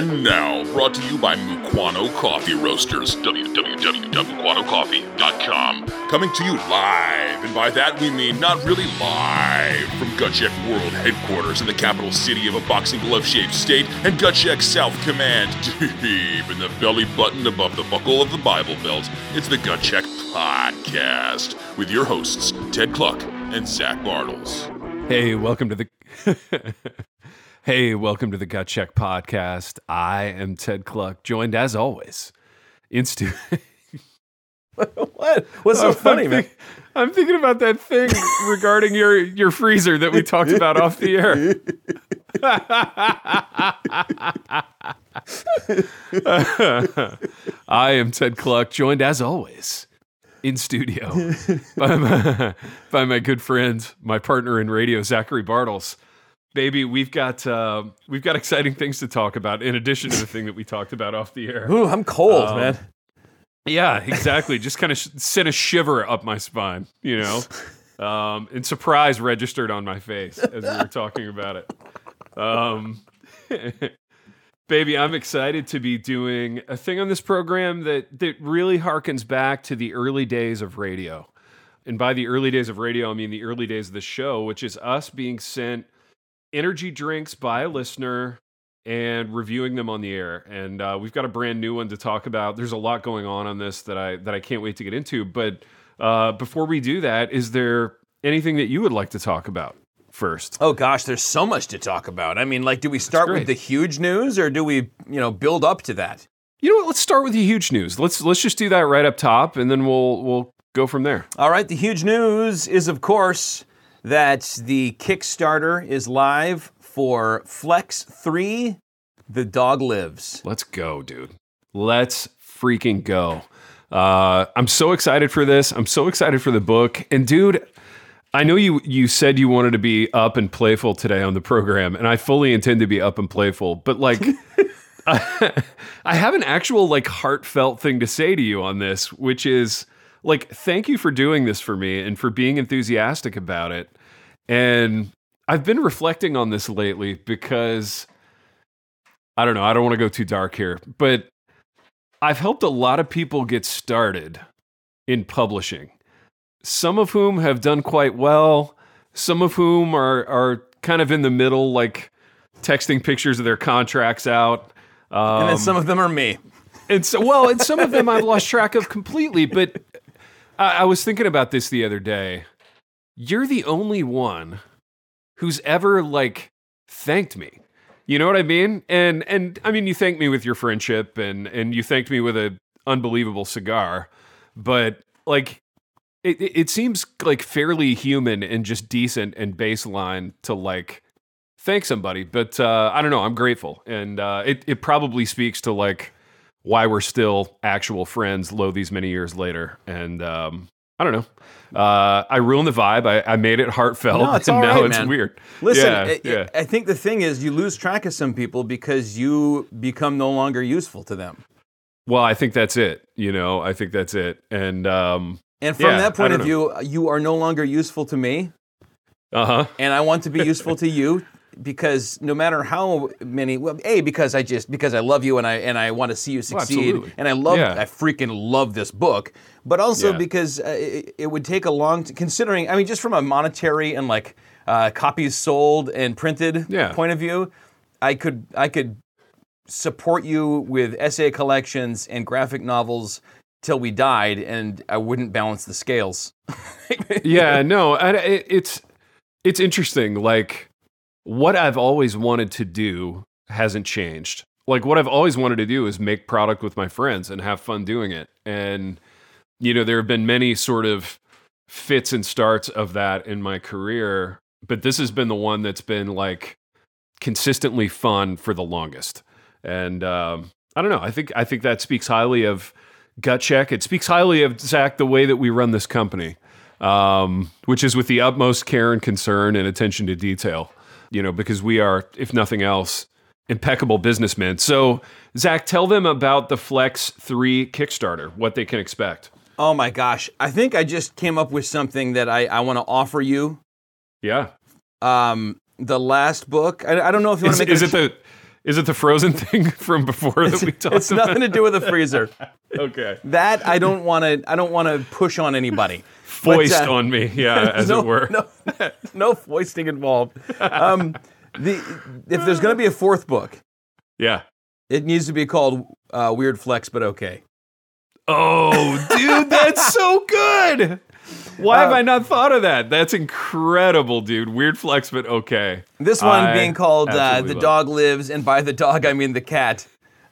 And now, brought to you by Mukwano Coffee Roasters, www.mukwanocoffee.com. Coming to you live, and by that we mean not really live, from Gutcheck World Headquarters in the capital city of a boxing glove shaped state, and Gutcheck South Command, deep in the belly button above the buckle of the Bible Belt. It's the Gutcheck Podcast, with your hosts, Ted Kluck and Zach Bartels. Hey, welcome to the Hey, welcome to the Gut Check podcast. I am Ted Kluck, joined as always in studio. what? What's so I'm funny, man? I'm thinking about that thing regarding your your freezer that we talked about off the air. I am Ted Kluck, joined as always in studio by my, by my good friend, my partner in radio, Zachary Bartels. Baby, we've got uh, we've got exciting things to talk about in addition to the thing that we talked about off the air. Ooh, I'm cold, Um, man. Yeah, exactly. Just kind of sh- sent a shiver up my spine, you know, um, and surprise registered on my face as we were talking about it. Um, baby, I'm excited to be doing a thing on this program that that really harkens back to the early days of radio. And by the early days of radio, I mean the early days of the show, which is us being sent energy drinks by a listener and reviewing them on the air. And uh, we've got a brand new one to talk about. There's a lot going on on this that I that I can't wait to get into. But uh, before we do that, is there anything that you would like to talk about first? Oh gosh, there's so much to talk about. I mean, like, do we start with the huge news or do we, you know, build up to that? You know what? Let's start with the huge news. Let's let's just do that right up top, and then we'll we'll go from there. All right, the huge news is, of course, that the Kickstarter is live for Flex 3 The Dog Lives. Let's go, dude. Let's freaking go. Uh, I'm so excited for this. I'm so excited for the book. And dude, I know you you said you wanted to be up and playful today on the program, and I fully intend to be up and playful. But like, I, I have an actual like heartfelt thing to say to you on this, which is like, thank you for doing this for me and for being enthusiastic about it. And I've been reflecting on this lately because I don't know. I don't want to go too dark here, but I've helped a lot of people get started in publishing. Some of whom have done quite well. Some of whom are are kind of in the middle, like texting pictures of their contracts out. Um, And then some of them are me. and so, well, and some of them I've lost track of completely. But I, I was thinking about this the other day. You're the only one who's ever like thanked me. You know what I mean? And and I mean, you thanked me with your friendship, and and you thanked me with a unbelievable cigar. But like, it it seems like fairly human and just decent and baseline to like thank somebody. But uh, I don't know. I'm grateful, and uh, it it probably speaks to like why we're still actual friends, low these many years later. And um, I don't know. Uh, I ruined the vibe. I, I made it heartfelt, No, it's and all now right, it's man. weird. Listen, yeah, I, yeah. I think the thing is you lose track of some people because you become no longer useful to them. Well, I think that's it. You know, I think that's it. And um, And from Yeah, that point of don't view, you are no longer useful to me. uh huh. and I want to be useful to you because no matter how many well a because I just because I love you and I and I want to see you succeed absolutely. and I love Yeah. I freaking love this book but also Yeah. because uh, it, it would take a long t- considering I mean just from a monetary and like uh, copies sold and printed Yeah. point of view I could I could support you with essay collections and graphic novels till we died and I wouldn't balance the scales yeah, no, I, it, it's it's interesting. Like what I've always wanted to do hasn't changed. Like what I've always wanted to do is make product with my friends and have fun doing it. And you know, there have been many sort of fits and starts of that in my career, but this has been the one that's been like consistently fun for the longest. And um, I don't know. I think I think that speaks highly of gut check. It speaks highly of Zach the way that we run this company, um, which is with the utmost care and concern and attention to detail. You know, because we are, if nothing else, impeccable businessmen. So, Zach, tell them about the Flex Three Kickstarter. What they can expect. Oh my gosh. I think I just came up with something that I, I want to offer you. Yeah. Um, the last book, I, I don't know if you want to make is it the Is it the frozen thing from before that we talked about? It's about? nothing to do with the freezer. Okay. That I don't want to. I don't want to push on anybody. Foist But, uh, on me, yeah, as no, it were. No, no foisting involved. Um, the if there's going to be a fourth book, Yeah. it needs to be called uh, Weird Flex, but okay. Oh, dude, that's so good. Why have Uh, I not thought of that? That's incredible, dude. Weird flex, but okay. This one I being called uh, "The Dog Lives," and by the dog I mean the cat,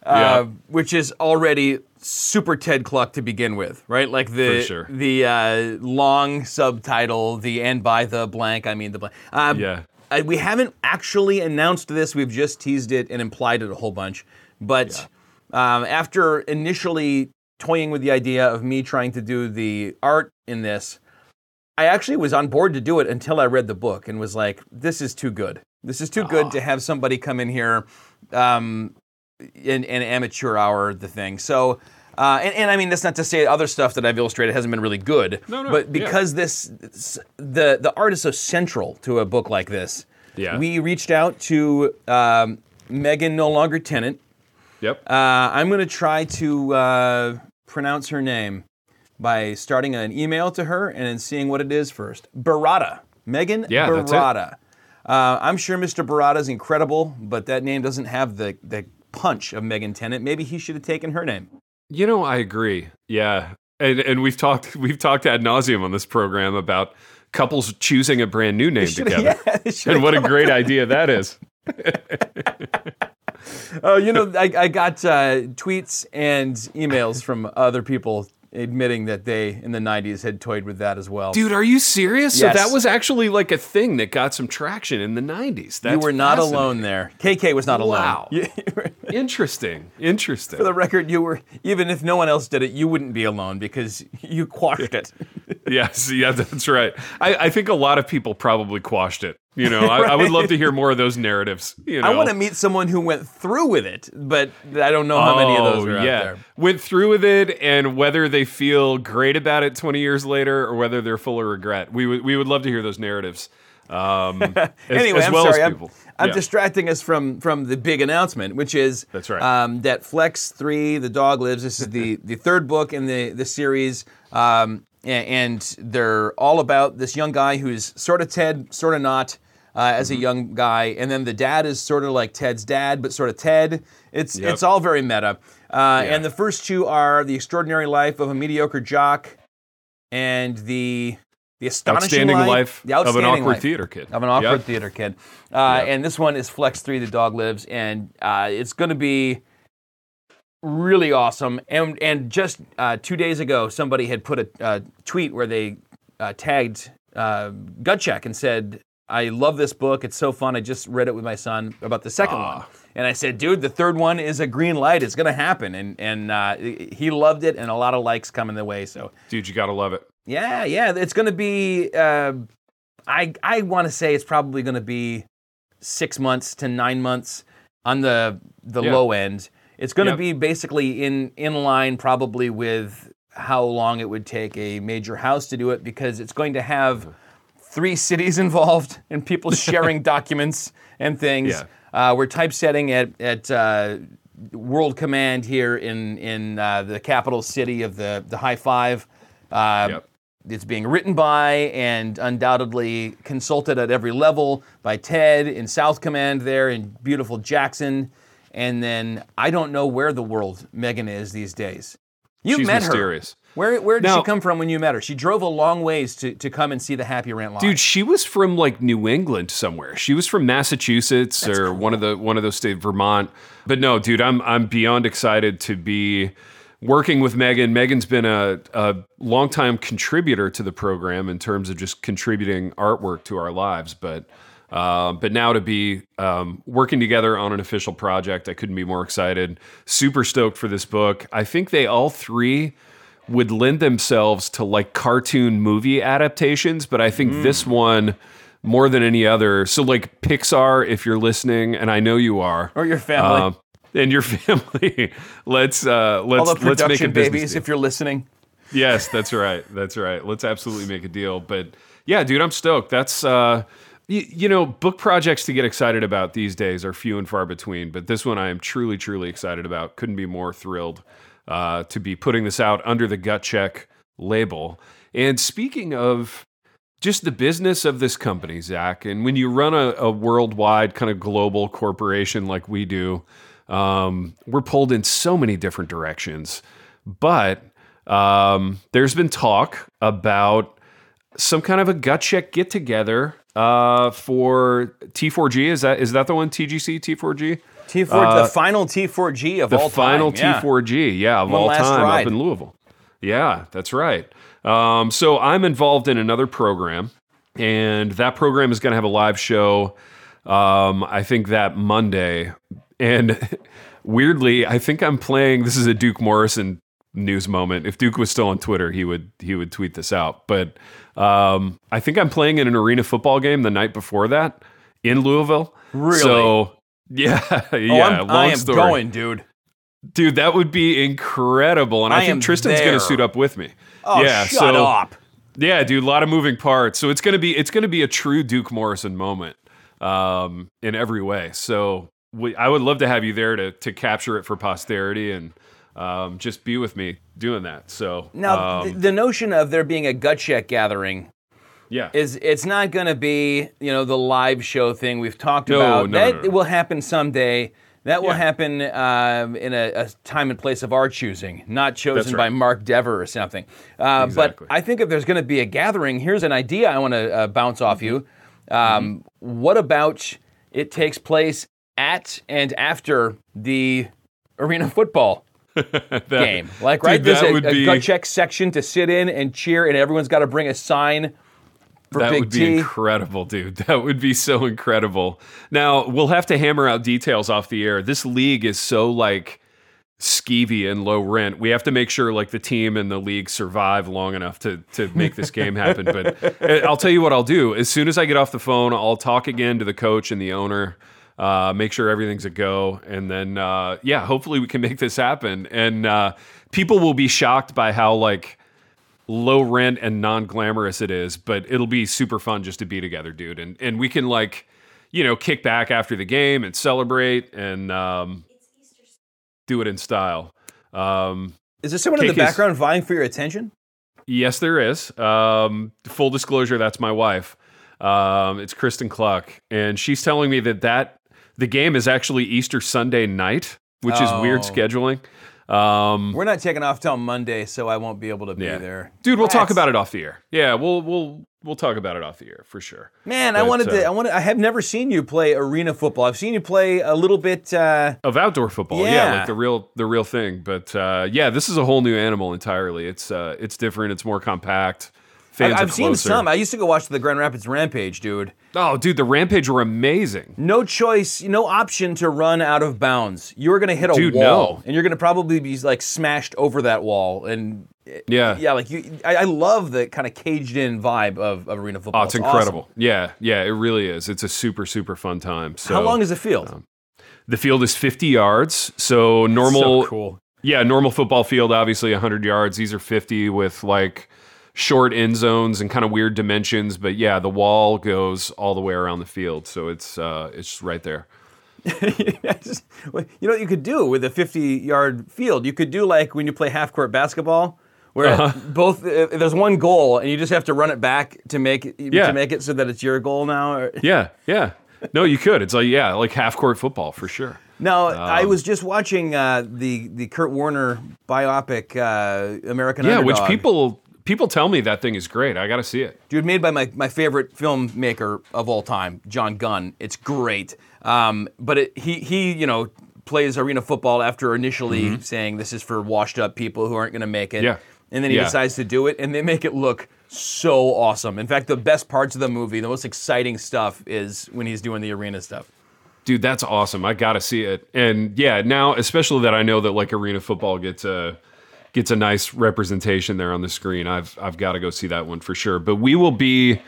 uh, Yeah. which is already super Ted Kluck to begin with, right? Like the sure. the uh, long subtitle, the "and by the blank I mean the blank." Um, Yeah. uh, we haven't actually announced this. We've just teased it and implied it a whole bunch. But um, after initially toying with the idea of me trying to do the art in this, I actually was on board to do it until I read the book and was like, "This is too good. This is too good to have somebody come in here um, in an amateur hour the thing." So. Uh, and, and I mean, that's not to say other stuff that I've illustrated hasn't been really good. No, no, But yeah. because this, the the art is so central to a book like this, Yeah. we reached out to um, Megan No Longer Tennant. Yep. Uh, I'm going to try to uh, pronounce her name by starting an email to her and then seeing what it is first. Barada. Megan Yeah, that's it. Barada. Uh, I'm sure Mr. Barada is incredible, but that name doesn't have the, the punch of Megan Tennant. Maybe he should have taken her name. You know, I agree. Yeah. And and we've talked we've talked ad nauseum on this program about couples choosing a brand new name together. yeah, and what a great idea that is. Oh, you know, I, I got uh, tweets and emails from other people admitting that they, in the 90s, had toyed with that as well. Dude, are you serious? Yes. So that was actually like a thing that got some traction in the 90s. That's you were not alone there. KK was not alone. Wow. Interesting. Interesting. for the record, you were, even if no one else did it, you wouldn't be alone because you quashed it. Yes, yeah, that's right. I, I think a lot of people probably quashed it. You know, I, I would love to hear more of those narratives. You know, I want to meet someone who went through with it, but I don't know how many of those Oh, are out there. Went through with it, and whether they feel great about it 20 years later or whether they're full of regret. We would we would love to hear those narratives. Um, as, anyway, as I'm well sorry. as I'm. I'm Yeah. distracting us from from the big announcement, which is That's right. Um, that Flex Three, The Dog Lives. This is the the third book in the the series, um, and they're all about this young guy who's sort of Ted, sort of not. Uh, as Mm-hmm. a young guy, and then the dad is sort of like Ted's dad, but sort of Ted. It's Yep. it's all very meta. Uh, And the first two are the extraordinary life of a mediocre jock, and the the astonishing outstanding life, the of an awkward life theater kid. of an awkward Yep. theater kid. Uh, Yep. And this one is Flex 3, The Dog Lives, and uh, it's going to be really awesome. And, and just uh, two days ago, somebody had put a uh, tweet where they uh, tagged uh, Gut Check and said, I love this book. It's so fun. I just read it with my son about the second one. And I said, dude, the third one is a green light. It's going to happen. And, and uh, he loved it, and a lot of likes coming the way. So Dude, you gotta love it. yeah, yeah, it's going to be. Uh, I I want to say it's probably going to be six months to nine months on the the Yeah. low end. It's going to Yep. be basically in in line probably with how long it would take a major house to do it because it's going to have three cities involved and people sharing documents and things. Yeah. Uh, we're typesetting at at uh, World Command here in in uh, the capital city of the the High Five. Uh, Yep. It's being written by and undoubtedly consulted at every level by Ted in South Command there in beautiful Jackson. And then I don't know where the world Megan is these days. You've She's met mysterious. her. Where, where did Now- she come from when you met her? She drove a long ways to, to come and see the Happy Rant Live. Dude, she was from like New England somewhere. She was from Massachusetts or one of the one of those states, Vermont. But no, dude, I'm I'm beyond excited to be working with Megan. Megan's been a, a longtime contributor to the program in terms of just contributing artwork to our lives. But uh, but now to be um, working together on an official project, I couldn't be more excited. Super stoked for this book. I think they all three would lend themselves to like cartoon movie adaptations, but I think this one more than any other. So like Pixar, if you're listening, and I know you are, or your family. um, and your family, let's uh, let's All the let's make a babies, deal. if you're listening. Yes, that's right. That's right. Let's absolutely make a deal. But yeah, dude, I'm stoked. That's uh you, you know, book projects to get excited about these days are few and far between, but this one I am truly, truly excited about. Couldn't be more thrilled uh, to be putting this out under the gut check label. And speaking of just the business of this company, Zach, and when you run a, a worldwide kind of global corporation like we do, um, we're pulled in so many different directions. But um, there's been talk about some kind of a gut check get together uh, for T4G. Is that is that the one? TGC T4G. T4, the final T4G of Uh, The all final time. yeah. T4G, yeah, of One all time ride. up in Louisville. Yeah, that's right. Um, so I'm involved in another program, and that program is going to have a live show. Um, I think that Monday, and weirdly, I think I'm playing. This is a Duke Morrison news moment. If Duke was still on Twitter, he would he would tweet this out. But um, I think I'm playing in an arena football game the night before that in Louisville. Really? So yeah, Oh, yeah. I'm, long I am story. going, dude. Dude, that would be incredible. And I, I think Tristan's going to suit up with me. Oh, yeah, shut so, up. Yeah, dude, a lot of moving parts. So it's going to be it's going to be a true Duke Morrison moment um, in every way. So we, I would love to have you there to to capture it for posterity and um, just be with me doing that. So Now, um, th- the notion of there being a gut check gathering yeah, is it's not going to be you know the live show thing we've talked No, about. no, that no, no. will happen someday. That will Yeah. happen um, in a, a time and place of our choosing, not chosen That's by. Mark Dever or something. Uh, Exactly. But I think if there's going to be a gathering, here's an idea I want to uh, bounce off you. Mm-hmm. Um, What about it takes place at and after the arena football That- game. Like, dude, right? There's that a, would a be gut check section to sit in and cheer, and everyone's got to bring a sign for that Big would be T. incredible, dude. That would be so incredible. Now we'll have to hammer out details off the air. This league is so like skeevy and low rent. We have to make sure like the team and the league survive long enough to to make this game happen. But uh, I'll tell you what I'll do. As soon as I get off the phone, I'll talk again to the coach and the owner. Uh, make sure everything's a go, and then uh, yeah, hopefully we can make this happen. And uh, people will be shocked by how like low rent and non glamorous it is, but it'll be super fun just to be together, dude. And and we can like, you know, kick back after the game and celebrate and um, do it in style. Um, Is there someone in the background vying for your attention? yes, there is. Um, full disclosure, that's my wife. Um, it's Kristen Kluck, and she's telling me that that the game is actually Easter Sunday night, which is weird Oh. scheduling. Um, We're not taking off till Monday, so I won't be able to be Yeah. there. dude, we'll talk about it off the air. Yeah, we'll we'll we'll talk about it off the air for sure. Man, I But, wanted to. uh, I wanted. I have never seen you play arena football. I've seen you play a little bit. Uh, of outdoor football yeah. Yeah. like the real the real thing but uh, yeah this is a whole new animal entirely it's uh, it's different it's more compact fans I, I've seen some. I used to go watch the Grand Rapids Rampage, dude. oh dude the rampage were amazing No choice, no option to run out of bounds. You're gonna hit a Dude, wall, no. and you're gonna probably be like smashed over that wall. And yeah yeah, like you, I, I love the kind of caged-in vibe of, of arena football. oh it's awesome. incredible yeah yeah it really is it's a super super fun time so How long is the field? Um, the field is 50 yards so normal so cool. yeah normal football field obviously 100 yards these are 50 with like short end zones and kind of weird dimensions but yeah the wall goes all the way around the field so it's uh it's right there just- you know what you could do with a 50 yard field? You could do like when you play half court basketball, where Uh-huh. both uh, there's one goal and you just have to run it back to make it, Yeah. to make it so that it's your goal now. or- Yeah, yeah. No, you could. It's like yeah, like half court football for sure. Now I Um, was just watching uh, the the Kurt Warner biopic uh, American Yeah, which people people tell me that thing is great. I got to see it. Dude, made by my, my favorite filmmaker of all time, John Gunn. It's great. Um, but it, he, he, you know, plays arena football after initially saying this is for washed up people who aren't going to make it. Mm-hmm. Yeah. And then he Yeah. decides to do it, and they make it look so awesome. In fact, the best parts of the movie, the most exciting stuff, is when he's doing the arena stuff. Dude, that's awesome. I got to see it. And yeah, now especially that I know that like arena football gets a gets a nice representation there on the screen. I've I've got to go see that one for sure. But we will be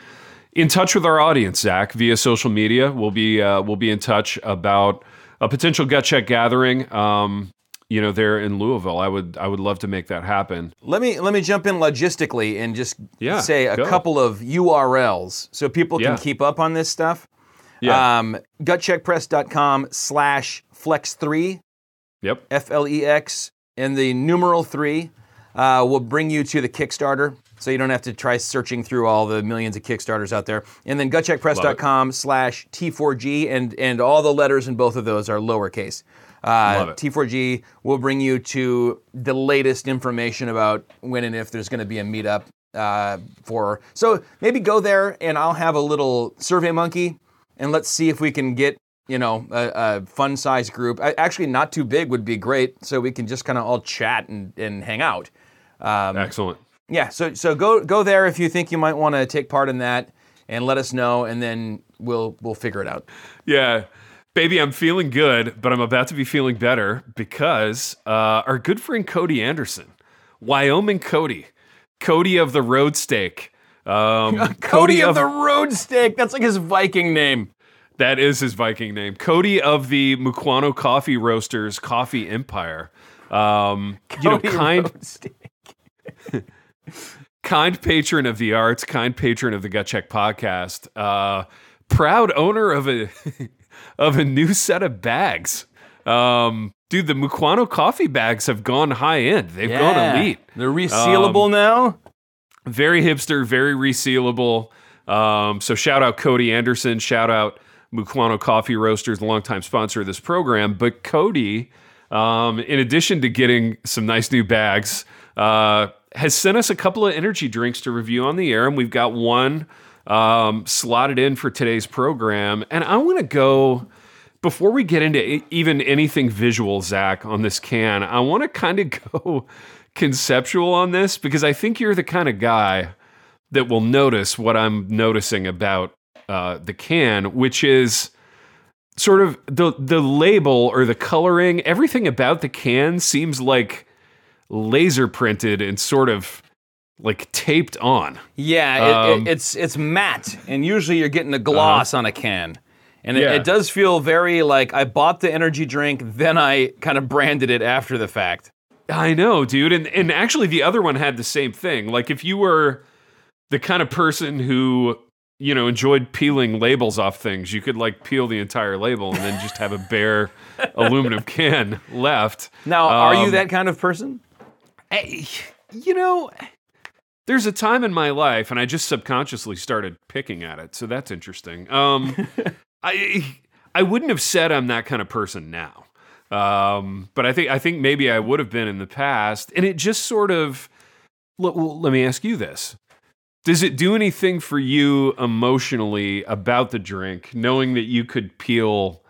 in touch with our audience, Zach, via social media. We'll be uh, we'll be in touch about a potential gut check gathering. Um, you know, there in Louisville. I would I would love to make that happen. Let me let me jump in logistically and just Yeah, say a go. couple of URLs so people can Yeah. keep up on this stuff. Yeah. Um, gutcheckpress.com slash flex3, Yep. F L E X, and the numeral three uh, will bring you to the Kickstarter. So you don't have to try searching through all the millions of Kickstarters out there. And then gutcheckpress.com slash T4G, and, and all the letters in both of those are lowercase. Uh, T4G will bring you to the latest information about when and if there's going to be a meetup uh, for. So maybe go there, and I'll have a little survey monkey, and let's see if we can get you know a, a fun size group. Actually, not too big would be great, so we can just kind of all chat and, and hang out. Um, Excellent. yeah, so so go go there if you think you might want to take part in that, and let us know, and then we'll we'll figure it out. Yeah. Baby, I'm feeling good, but I'm about to be feeling better because uh, our good friend Cody Anderson, Wyoming Cody, Cody of the Road Stake. Um, Cody of the Road Stake. That's like his Viking name. That is his Viking name. Cody of the Mukwano Coffee Roasters Coffee Empire. Um, you know, kind kind patron of the arts, kind patron of the Gut Check podcast, uh, proud owner of a of a new set of bags. Um, dude, the Mukwano coffee bags have gone high end. They've gone elite. They're resealable Um, now. Very hipster, very resealable. Um, so shout out Cody Anderson, shout out Mukwano Coffee Roasters, the longtime sponsor of this program. But Cody, um, in addition to getting some nice new bags, uh, has sent us a couple of energy drinks to review on the air, and we've got one um, slotted in for today's program. And I want to go before we get into even anything visual, Zach, on this can. I want to kind of go conceptual on this because I think you're the kind of guy that will notice what I'm noticing about uh, the can, which is sort of the the label or the coloring. Everything about the can seems like laser printed and sort of like taped on. Yeah, it, Um, it, it's it's matte, and usually you're getting a gloss on a can, and it, it does feel very like I bought the energy drink, then I kind of branded it after the fact. I know, dude. And and actually the other one had the same thing. Like if you were the kind of person who, you know, enjoyed peeling labels off things, you could like peel the entire label and then just have a bare aluminum can left. Now, are you Um, that kind of person? Eh, you know, there's a time in my life, and I just subconsciously started picking at it. So that's interesting. Um, I I wouldn't have said I'm that kind of person now, um, but I think I think maybe I would have been in the past. And it just sort of well, let me ask you this: Does it do anything for you emotionally about the drink, knowing that you could peel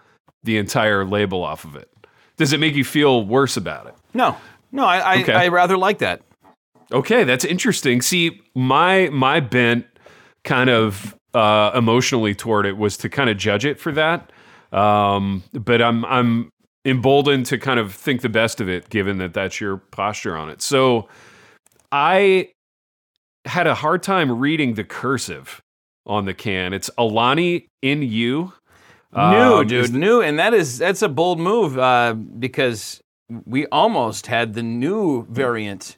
the entire label off of it? Does it make you feel worse about it? No, no, I I, Okay. I rather like that. Okay, that's interesting. See, my my bent kind of uh, emotionally toward it was to kind of judge it for that. Um, but I'm I'm emboldened to kind of think the best of it, given that that's your posture on it. So I had a hard time reading the cursive on the can. It's Alani in you. New, Um, dude, new, and that is that's a bold move uh, because we almost had the new variant.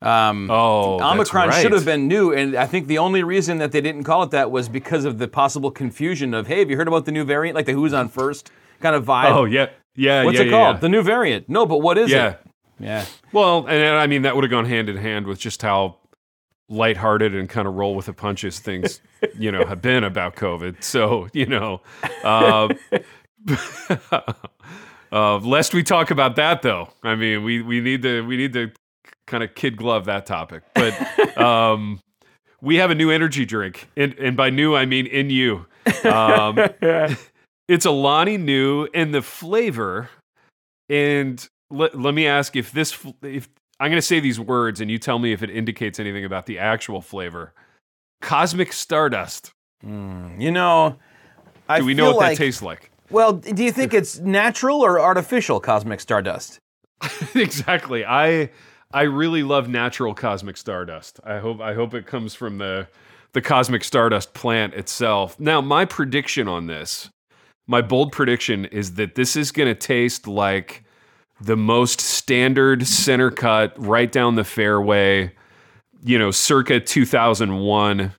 Um, Oh, Omicron should have been new, and I think the only reason that they didn't call it that was because of the possible confusion of, hey, have you heard about the new variant, like the Who's on First kind of vibe? Oh yeah, yeah. What's yeah, it yeah, called? yeah. The new variant. No, but what is yeah. it? Yeah. Well, and I mean that would have gone hand in hand with just how lighthearted and kind of roll with the punches things, you know, have been about COVID. So, you know, uh, uh, lest we talk about that though. I mean, we we need to we need to kind of kid glove that topic. But um, we have a new energy drink, and and by new I mean in you. Um, it's Alani Nu, and the flavor. And let, let me ask if this if I'm going to say these words, and you tell me if it indicates anything about the actual flavor. Cosmic Stardust. Hmm, you know, I Do we know what like, that tastes like? Well, do you think it's natural or artificial cosmic stardust? exactly. I I really love natural cosmic stardust. I hope I hope it comes from the the cosmic stardust plant itself. Now, my prediction on this, my bold prediction is that this is going to taste like the most standard center cut, right down the fairway, you know, circa 2001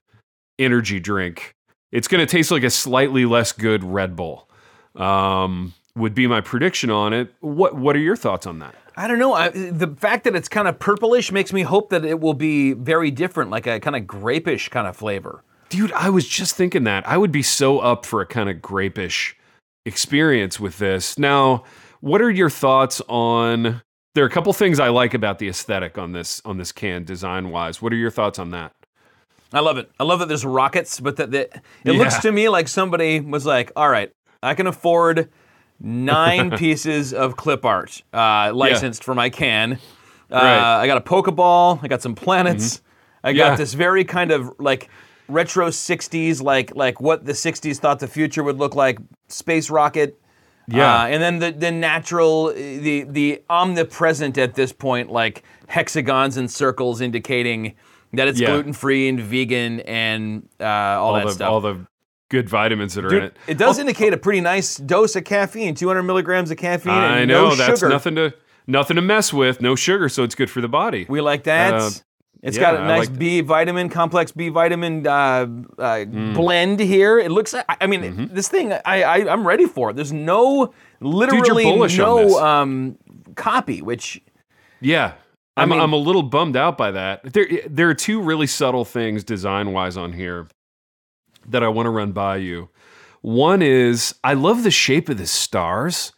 energy drink. It's going to taste like a slightly less good Red Bull. Um, would be my prediction on it. What What are your thoughts on that? I don't know. I, the fact that it's kind of purplish makes me hope that it will be very different, like a kind of grapish kind of flavor. Dude, I was just thinking that. I would be so up for a kind of grapish experience with this. Now, what are your thoughts on there are a couple things I like about the aesthetic on this on this can design wise. What are your thoughts on that? I love it. I love that there's rockets, but that, that it looks to me like somebody was like, "All right, I can afford nine pieces of clip art uh, licensed for my can. Uh, Right. Mm-hmm. I got a Pokeball. I got some planets. I got Yeah. this very kind of like retro '60s, like like what the '60s thought the future would look like. Space rocket. Yeah. Uh, and then the, the natural, the the omnipresent at this point, like hexagons and circles indicating that it's Yeah. gluten free and vegan and uh, all, all that the stuff. all the good vitamins that are in it. it does indicate a pretty nice dose of caffeine, 200 milligrams of caffeine. I know no that's sugar. nothing to nothing to mess with. No sugar, so it's good for the body. We like that. Uh, it's yeah, got a I nice like. B vitamin, complex B vitamin uh, uh, Mm. blend here. It looks. I I mean, Mm-hmm. this thing. I, I I'm ready for it. There's no literally this. no um, copy, which Yeah. I'm, mean- I'm a little bummed out by that. There, there are two really subtle things design wise on here that I want to run by you. One is I love the shape of the stars.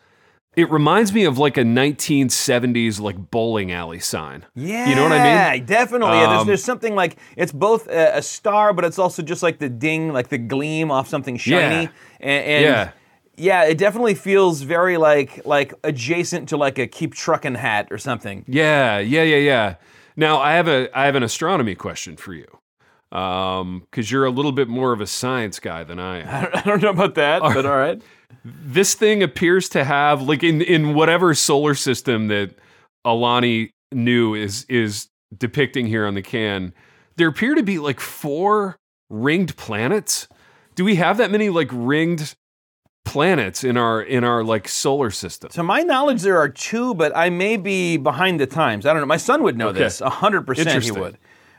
It reminds me of like a 1970s like bowling alley sign. Yeah, You know what I mean? Yeah, definitely. Yeah, there's, Um, there's something like it's both a, a star, but it's also just like the ding, like the gleam off something shiny. Yeah. And, and Yeah. yeah, it definitely feels very like like adjacent to like a keep trucking hat or something. Yeah, yeah, yeah, yeah. Now I have a I have an astronomy question for you. Um, because you're a little bit more of a science guy than I am. I don't know about that, but all right. This thing appears to have like in in whatever solar system that Alani Nu is is depicting here on the can. There appear to be like four ringed planets. Do we have that many like ringed planets in our in our like solar system? To my knowledge, there are two, but I may be behind the times. I don't know. My son would know Okay. this. hundred percent, he would.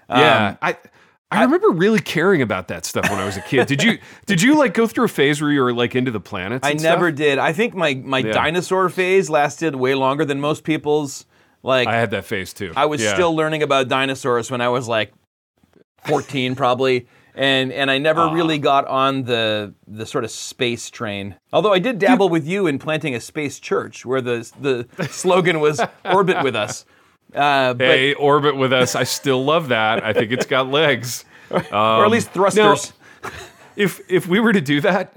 yeah, Um, I I remember really caring about that stuff when I was a kid. Did you did you like go through a phase where you were like into the planets? I and stuff? never did. I think my my Yeah. dinosaur phase lasted way longer than most people's. Like I had that phase too. I was Yeah. still learning about dinosaurs when I was like 14 probably. And and I never Ah. really got on the the sort of space train. Although I did dabble with you in planting a space church where the the slogan was orbit with us. Uh, but, Hey, orbit with us. I still love that. I think it's got legs. or at least thrusters. If if we were to do that,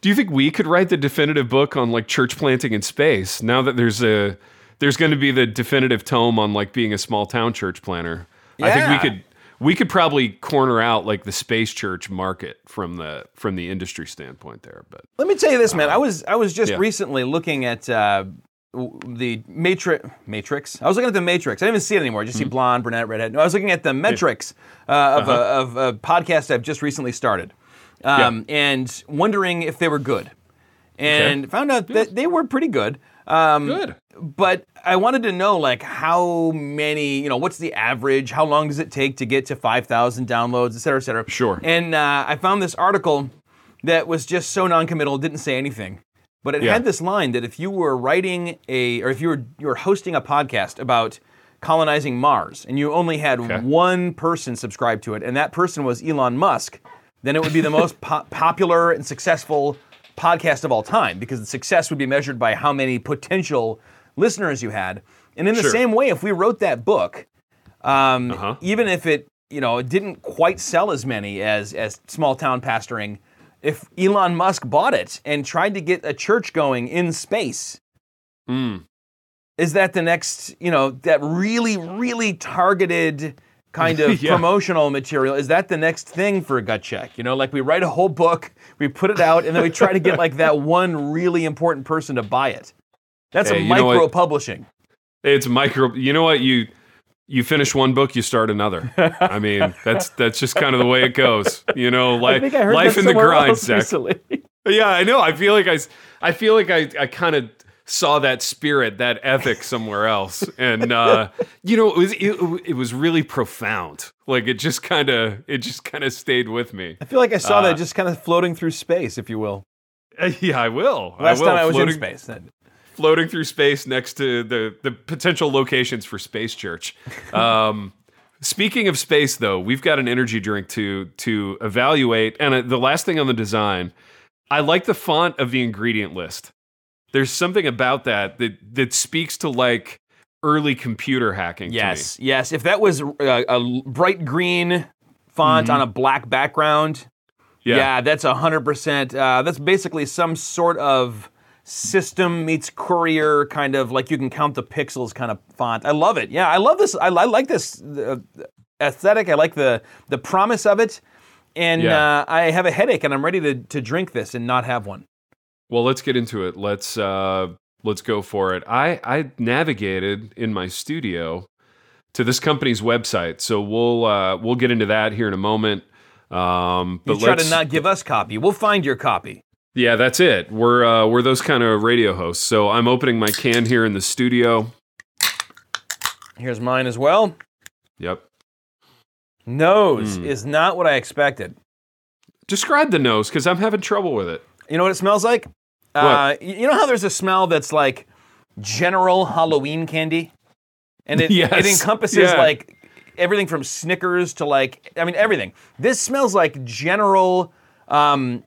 do you think we could write the definitive book on like church planting in space? Now that there's a there's going to be the definitive tome on like being a small town church planter. I think we could we could probably corner out like the space church market from the from the industry standpoint there. But Let me tell you this, man. I was I was just yeah. recently looking at uh, the Matrix. Matrix. I was looking at the Matrix. I didn't even see it anymore. I just see blonde, brunette, redhead. No, I was looking at the metrics uh, of, a, of a podcast I've just recently started, um, and wondering if they were good, and found out that they were pretty good. Um, good. but I wanted to know like how many, you know, what's the average? How long does it take to get to 5,000 downloads, et cetera, et cetera. Sure. And uh, I found this article that was just so non-committal, didn't say anything, but it Yeah. had this line that if you were writing a, or if you were you were hosting a podcast about colonizing Mars, and you only had Okay. one person subscribe to it, and that person was Elon Musk, then it would be the most po- popular and successful podcast of all time because the success would be measured by how many potential listeners you had. And in the Sure. same way, if we wrote that book, um, Uh-huh. even if it you know it didn't quite sell as many as as small town pastoring, if Elon Musk bought it and tried to get a church going in space, Mm. is that the next you know that really really targeted kind of Yeah. promotional material is that the next thing for a gut check you know like we write a whole book we put it out and then we try to get like that one really important person to buy it that's Hey, a micro publishing It's micro. You know what you you finish one book, you start another. I mean, that's that's just kind of the way it goes. You know, life life in the grind, Zach. Yeah, I know. I feel like I, I feel like I, I kind of saw that spirit, that ethic somewhere else, and uh, you know, it was it, it was really profound. Like it just kind of it just kind of stayed with me. I feel like I saw Uh, that just kind of floating through space, if you will. Uh, yeah, I will. Last I will. time I was floating, in space. That- floating through space next to the the potential locations for Space Church. Um, speaking of space, though, we've got an energy drink to to evaluate, and uh, the last thing on the design, I like the font of the ingredient list. There's something about that that that speaks to like early computer hacking. to me. Yes, yes. If that was a, a bright green font on a black background, Mm-hmm. Yeah. yeah, that's a hundred percent. uh, That's basically some sort of system meets courier kind of like you can count the pixels kind of font. I love it. Yeah, I love this. I, I like this uh, aesthetic. I like the the promise of it. And Yeah. uh, I have a headache, and I'm ready to to drink this and not have one. Well, let's get into it. Let's uh let's go for it. I I navigated in my studio to this company's website, so we'll uh we'll get into that here in a moment. Um, but You try to not give us copy. We'll find your copy. Yeah, that's it. We're uh, we're those kind of radio hosts. So I'm opening my can here in the studio. Here's mine as well. Yep. Nose Mm. is not what I expected. Describe the nose because I'm having trouble with it. You know what it smells like? Uh, you know how there's a smell that's like general Halloween candy, and it, Yes. it encompasses Yeah. like everything from Snickers to like I mean everything. This smells like general, um,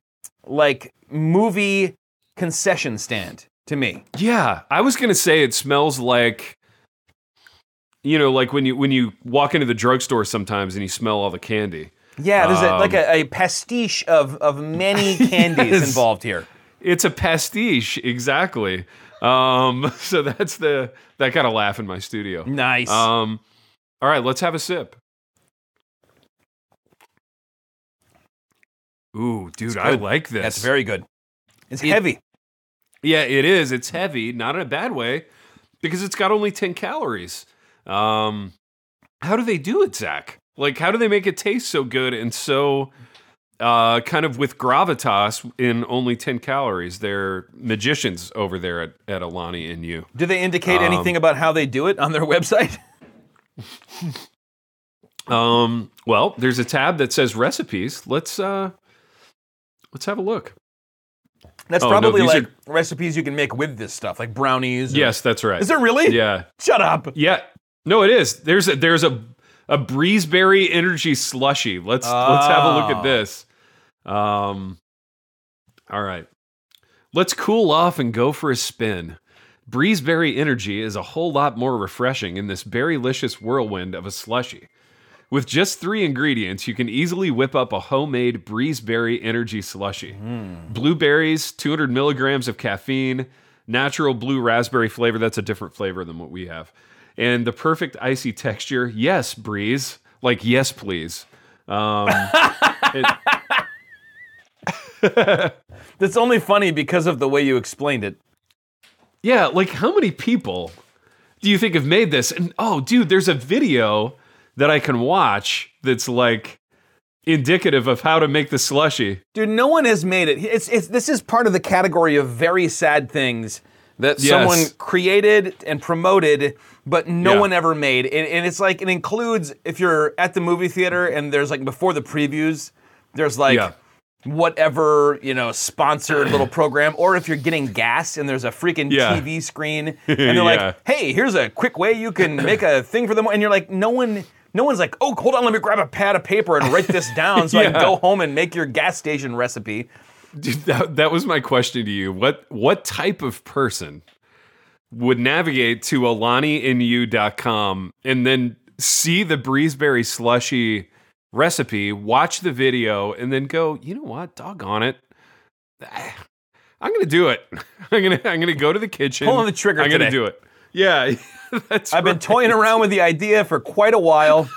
like movie concession stand to me. Yeah, I was gonna say it smells like, you know, like when you when you walk into the drugstore sometimes and you smell all the candy. Yeah, there's a, like Um, a, a pastiche of of many candies Yes. involved here. It's a pastiche, exactly. Um, so that's the that got a laugh in my studio. Nice. Um, all right, let's have a sip. Ooh, dude, I like this. That's very good. It's It- heavy. Yeah, it is. It's heavy, not in a bad way, because it's got only 10 calories. Um, how do they do it, Zach? Like, how do they make it taste so good and so uh, kind of with gravitas in only 10 calories? They're magicians over there at, at Alani and you. Do they indicate Um, anything about how they do it on their website? Um, well, there's a tab that says recipes. Let's uh, let's have a look. That's Oh, probably these like recipes you can make with this stuff, like brownies. or- Yes, that's right. Is it really? Yeah, Shut up. yeah. No, it is. There's a there's a a breezeberry energy slushy. Let's let's have a look Oh. at this. Um, all right. Let's cool off and go for a spin. Breezeberry energy is a whole lot more refreshing in this berrylicious whirlwind of a slushy. With just three ingredients, you can easily whip up a homemade breezeberry energy slushy. Blueberries, 200 milligrams of caffeine, natural blue raspberry flavor. That's a different flavor than what we have. And the perfect icy texture. Yes, Breeze. Like, yes, please. Um, it- That's only funny because of the way you explained it. Yeah, like how many people do you think have made this? And oh, dude, there's a video that I can watch that's like indicative of how to make the slushy. Dude, no one has made it. It's, it's this is part of the category of very sad things that Yes. someone created and promoted, but no Yeah. one ever made. And, and it's like it includes if you're at the movie theater and there's like before the previews, there's like Yeah. whatever you know sponsored little program, or if you're getting gas and there's a freaking Yeah. TV screen and they're like, "Hey, here's a quick way you can make a thing for them," and you're like, no one. No one's like, oh, hold on, let me grab a pad of paper and write this down so I can go home and make your gas station recipe. Dude, that, that was my question to you. What what type of person would navigate to alaniinu.com and then see the breezeberry slushy recipe, watch the video, and then go, you know what, doggone it. I'm gonna do it. I'm gonna I'm gonna go to the kitchen. Pull on the trigger I'm gonna do it. Yeah, that's I've been toying around with the idea for quite a while.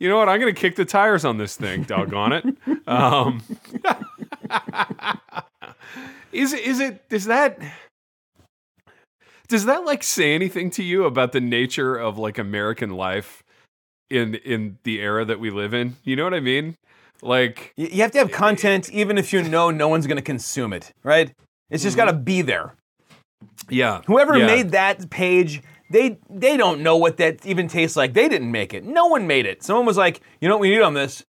You know what? I'm gonna kick the tires on this thing. Doggone it. Um, is it? Is it? Is that? Does that like say anything to you about the nature of like American life in in the era that we live in? You know what I mean? Like, You you have to have eh, eh, content even if you know no one's going to consume it, right? It's just mm-hmm. got to be there. Yeah. Whoever yeah. made that page, they they don't know what that even tastes like. They didn't make it. No one made it. Someone was like, you know what we need on this?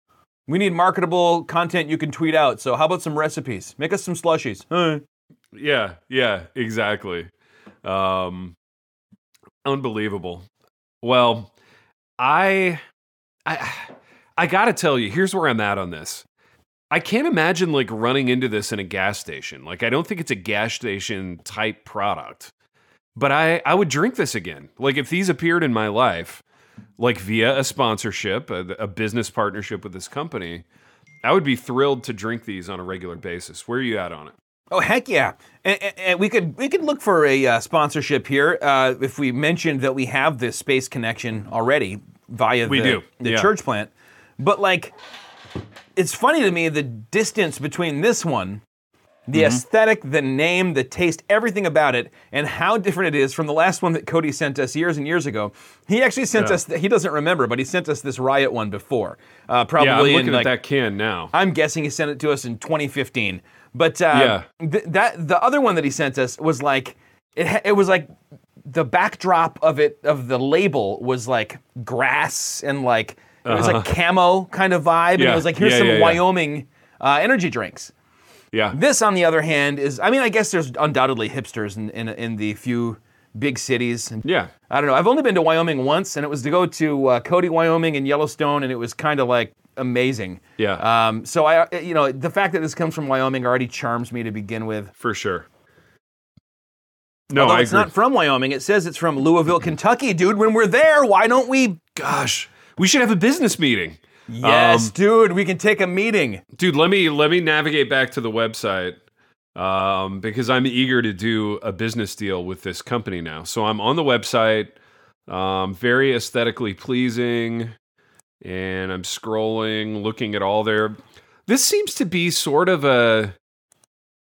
We need marketable content you can tweet out. So how about some recipes? Make us some slushies. Huh. Yeah, yeah, exactly. Um unbelievable. Well, I I I got to tell you, here's where I'm at on this. I can't imagine like running into this in a gas station. Like I don't think it's a gas station type product. But I I would drink this again. Like if these appeared in my life like via a sponsorship, a, a business partnership with this company, I would be thrilled to drink these on a regular basis. Where are you at on it? Oh heck yeah! And, and- and we could we could look for a uh, sponsorship here uh, if we mentioned that we have this space connection already via We the, do, the yeah. church plant. But like, it's funny to me the distance between this one, the Mm-hmm. aesthetic, the name, the taste, everything about it, and how different it is from the last one that Cody sent us years and years ago. He actually sent Yeah. us. He doesn't remember, but he sent us this riot one before. Uh, probably Yeah, I'm in looking like at that can now. I'm guessing he sent it to us in 2015. But uh, Yeah. th- that the other one that he sent us was like it. It was like the backdrop of it of the label was like grass and like it was like camo kind of vibe. And Uh-huh. Yeah. it was like here's Yeah, some yeah, yeah. Wyoming uh, energy drinks. Yeah. This, on the other hand, is I mean I guess there's undoubtedly hipsters in in, in the few big cities. And Yeah. I don't know. I've only been to Wyoming once, and it was to go to uh, Cody, Wyoming, and Yellowstone, and it was kind of like amazing. Yeah. Um, so I, you know, the fact that this comes from Wyoming already charms me to begin with. For sure. No, Although I it's agree. not from Wyoming. It says it's from Louisville, Kentucky, dude. When we're there, why don't we? Gosh, we should have a business meeting. Yes, Um, dude. We can take a meeting. Dude, let me let me navigate back to the website um, because I'm eager to do a business deal with this company now. So I'm on the website, um, very aesthetically pleasing, and I'm scrolling, looking at all their. This seems to be sort of a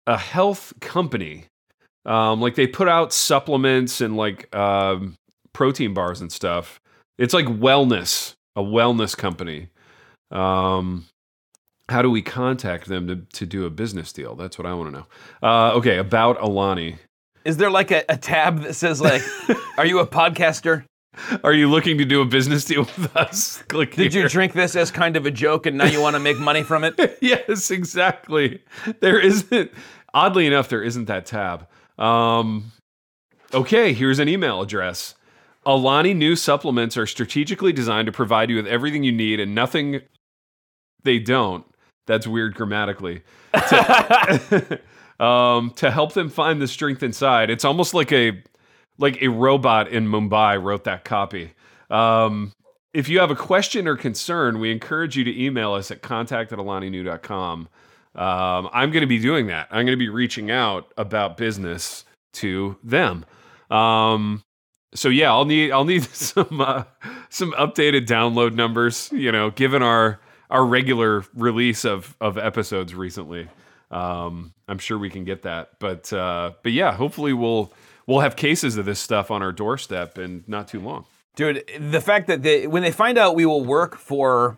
a health company. Um, like they put out supplements and like um, protein bars and stuff. It's like wellness, a wellness company. Um, how do we contact them to, to do a business deal? That's what I want to know. Uh, okay, about Alani. Is there like a, a tab that says like, "Are you a podcaster? Are you looking to do a business deal with us? Click Did you drink this as kind of a joke, and now you want to make money from it?" yes, exactly. There isn't. Oddly enough, there isn't that tab. Um, okay, here's an email address. Alani Nu supplements are strategically designed to provide you with everything you need and nothing they don't. That's weird grammatically. To, um, to help them find the strength inside. It's almost like a like a robot in Mumbai wrote that copy. Um, if you have a question or concern, we encourage you to email us at contact at alaninu.com. Um, I'm going to be doing that. I'm going to be reaching out about business to them. Um, so yeah, I'll need I'll need some uh, some updated download numbers. You know, given our our regular release of of episodes recently, um, I'm sure we can get that. But uh, but yeah, hopefully we'll we'll have cases of this stuff on our doorstep in not too long. Dude, the fact that they when they find out we will work for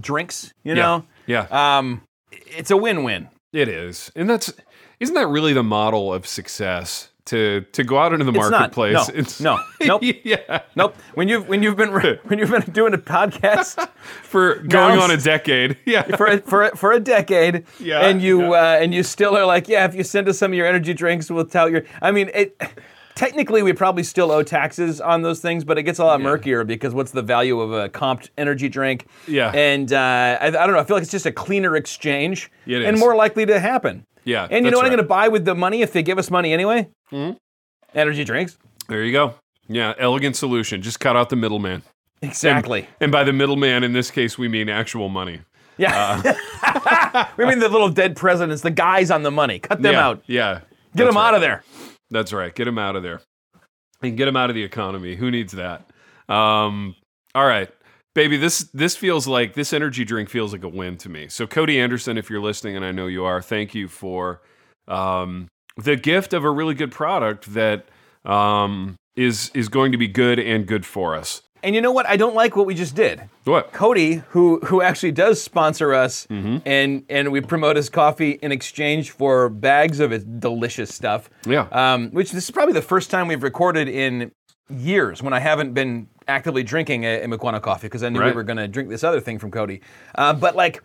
drinks, you know, Yeah, um, it's a win-win. it is, and that's isn't that really the model of success to to go out into the It's not. marketplace? No. It's- No. Nope. yeah, Nope. When you've when you've been when you've been doing a podcast for going Now- on a decade. Yeah, for a, for a, for a decade, Yeah, and you uh, and you still are like, yeah, if you send us some of your energy drinks, we'll tell your. I mean, it. Technically, we probably still owe taxes on those things, but it gets a lot murkier because what's the value of a comped energy drink? Yeah. and uh, I, I don't know. I feel like it's just a cleaner exchange and is. more likely to happen. Yeah, and you know what I'm going to buy with the money if they give us money anyway? Energy drinks. There you go. Yeah, elegant solution. Just cut out the middleman. Exactly. And by the middleman, in this case, we mean actual money. Yeah. Uh. we mean the little dead presidents, the guys on the money. Cut them yeah, out. Yeah. Get them out of there. That's right. Get them out of there. And get them out of the economy. Who needs that? Um, all right. Baby, this this feels like this energy drink feels like a win to me. So Cody Anderson, if you're listening, and I know you are, thank you for um, the gift of a really good product that um, is is going to be good and good for us. And you know what? I don't like what we just did. What? Cody, who who actually does sponsor us, Mm-hmm. and and we promote his coffee in exchange for bags of his delicious stuff. Yeah. Um, which this is probably the first time we've recorded in years when I haven't been actively drinking a, a Mukwano coffee because I knew we were going to drink this other thing from Cody. Uh, but like.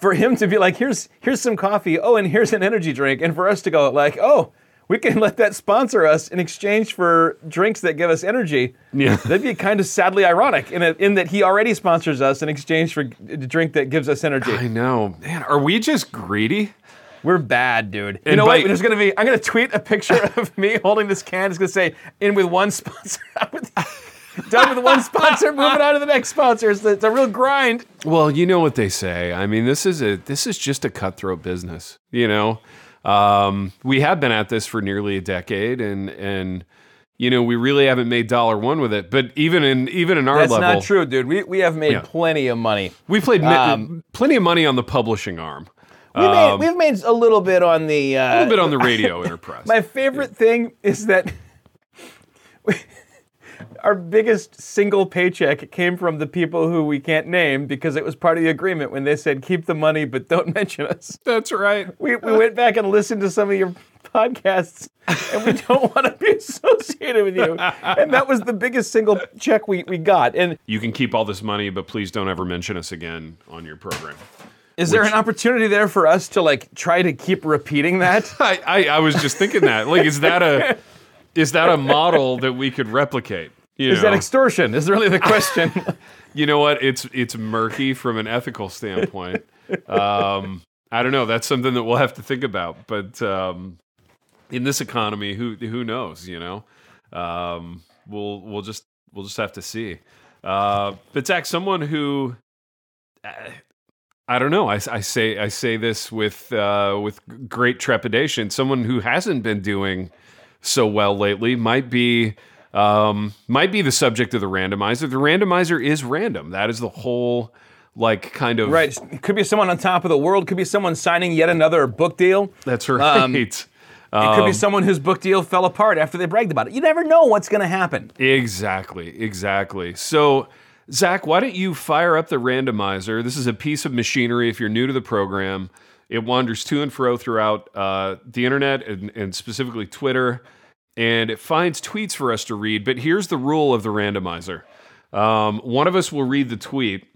For him to be like, here's here's some coffee. Oh, and here's an energy drink, and for us to go like, oh, we can let that sponsor us in exchange for drinks that give us energy. Yeah. That'd be kind of sadly ironic in, a, in that he already sponsors us in exchange for a drink that gives us energy. I know. Man, are we just greedy? We're bad, dude. you know by- what? There's gonna be. I'm gonna tweet a picture of me holding this can. It's gonna say, "In with one sponsor, done with one sponsor, moving on to the next sponsor." It's, it's a real grind. Well, you know what they say. I mean, this is a this is just a cutthroat business. You know, um, we have been at this for nearly a decade, and and you know we really haven't made dollar one with it. But even in even in our level. That's level, not true, dude. We, we have made Yeah. plenty of money. we played mi- Um, plenty of money on the publishing arm, We made, we've made a little bit on the. Uh, Um, a little bit on the radio enterprise. My favorite thing is that our biggest single paycheck came from the people who we can't name because it was part of the agreement when they said keep the money but don't mention us. That's right. We, we went back and listened to some of your podcasts and we don't want to be associated with you. And that was the biggest single check we, we got. And You can keep all this money, but please don't ever mention us again on your program. is there an opportunity there for us to like try to keep repeating that? I, I, I was just thinking that. Like, is that a is that a model that we could replicate? You Is that extortion? Is really the question. you know what? It's it's murky from an ethical standpoint. Um, I don't know. That's something that we'll have to think about. But um, in this economy, who who knows? You know, um, we'll we'll just we'll just have to see. Uh, but Zach, someone who uh, I don't know. I, I say I say this with uh, with great trepidation. Someone who hasn't been doing so well lately might be um, might be the subject of the randomizer. The randomizer is random. That is the whole like kind of Right. Could be someone on top of the world. Could be someone signing yet another book deal. That's right. Um, It could be someone whose book deal fell apart after they bragged about it. You never know what's going to happen. Exactly, exactly. So, Zach, why don't you fire up the randomizer? This is a piece of machinery. If you're new to the program, it wanders to and fro throughout uh, the internet and, and specifically Twitter, and it finds tweets for us to read. But here's the rule of the randomizer um, one of us will read the tweet,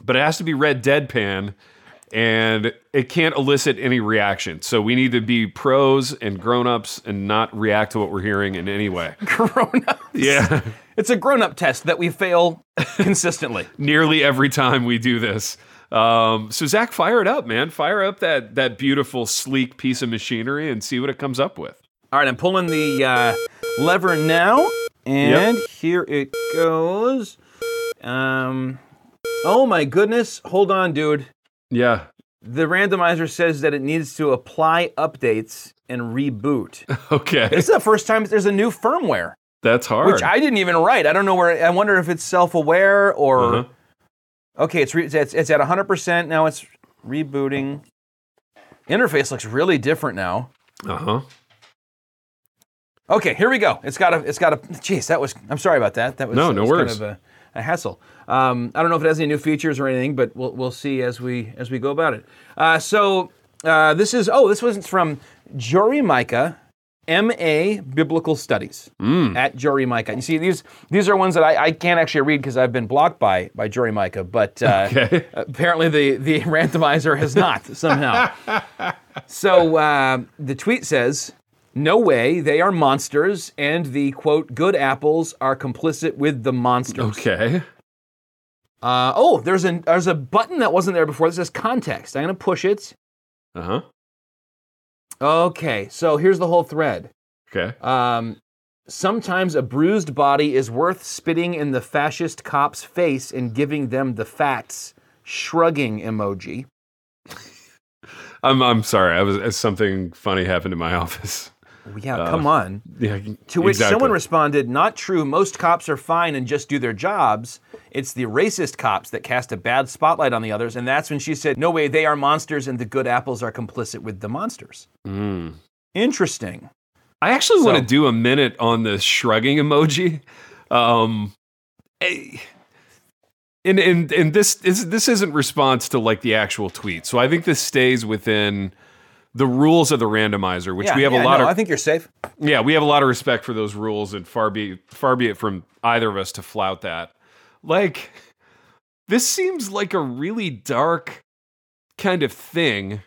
but it has to be read deadpan. And it can't elicit any reaction. So we need to be pros and grown-ups and not react to what we're hearing in any way. Grown up. Yeah. It's a grown up test that we fail consistently. nearly every time we do this. Um, so Zach, fire it up, man. Fire up that that beautiful, sleek piece of machinery and see what it comes up with. All right, I'm pulling the uh, lever now, and here it goes. Um, oh my goodness! Hold on, dude. Yeah. The randomizer says that it needs to apply updates and reboot. Okay. this is the first time there's a new firmware. That's hard. which I didn't even write. I don't know where. I wonder if it's self-aware or. Uh-huh. Okay, it's, re, it's it's at 100 percent now. It's rebooting. Interface looks really different now. Uh huh. Okay, here we go. It's got a. It's got a. Jeez, that was. I'm sorry about that. That was. No, no was worries. Kind of a, a hassle. Um, I don't know if it has any new features or anything, but we'll we'll see as we as we go about it. Uh, so uh, this is. Oh, this was from Jory Micah. MA Biblical Studies Hmm. at Jory Micah. You see, these these are ones that I, I can't actually read because I've been blocked by by Jory Micah, but uh, Okay. apparently the the randomizer has not somehow. so uh, the tweet says, "No way, they are monsters, and the quote good apples are complicit with the monsters." Okay. Uh, oh, there's a there's a button that wasn't there before that says context. I'm gonna push it. Uh huh. Okay, so here's the whole thread. Okay. Um, sometimes a bruised body is worth spitting in the fascist cop's face and giving them the facts. Shrugging emoji. I'm I'm sorry. I was something funny happened in my office. Yeah, come on. Yeah. To which exactly. someone responded, Not true. Most cops are fine and just do their jobs. It's the racist cops that cast a bad spotlight on the others. And that's when she said, No way, they are monsters and the good apples are complicit with the monsters. Mm. Interesting. I actually want to do a minute on the shrugging emoji. Um, and and and this is this isn't response to like the actual tweet. So I think this stays within the rules of the randomizer, which Yeah, we have yeah, a lot no, of I think you're safe. yeah, we have a lot of respect for those rules, and far be far be it from either of us to flout that. Like, this seems like a really dark kind of thing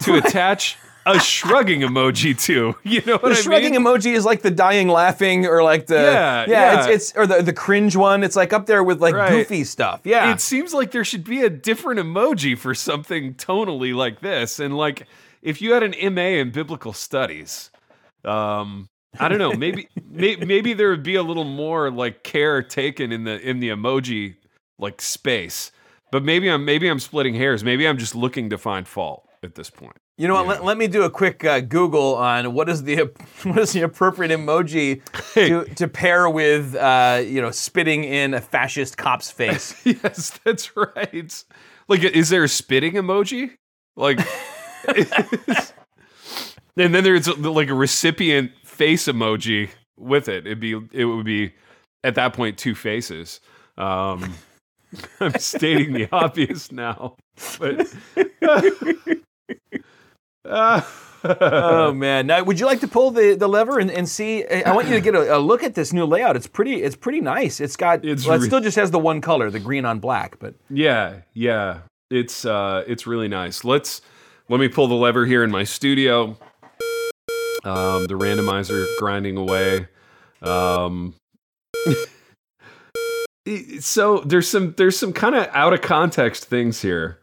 to attach a shrugging emoji to. You know what The I shrugging mean? emoji is like the dying laughing or like the Yeah, yeah, yeah. It's, it's or the the cringe one. It's like up there with like Right. goofy stuff. Yeah, it seems like there should be a different emoji for something tonally like this. And like, if you had an MA in biblical studies, um, I don't know, maybe may, maybe there would be a little more like care taken in the in the emoji like space. But maybe I'm maybe I'm splitting hairs. Maybe I'm just looking to find fault at this point. You know what? Let, let me do a quick uh, Google on what is the what is the appropriate emoji to, to pair with uh, you know spitting in a fascist cop's face. yes, that's right. Like, is there a spitting emoji? Like, and then there's like a recipient face emoji with it. It'd be it would be at that point two faces. Um, I'm stating the obvious now, but. Uh, oh man! Now, would you like to pull the, the lever and, and see? I want you to get a, a look at this new layout. It's pretty. It's pretty nice. It's got. It's well, it re- still just has the one color, the green on black. But Yeah, yeah. It's uh it's really nice. Let's let me pull the lever here in my studio. Um the randomizer grinding away. Um so there's some there's some kind of out of context things here.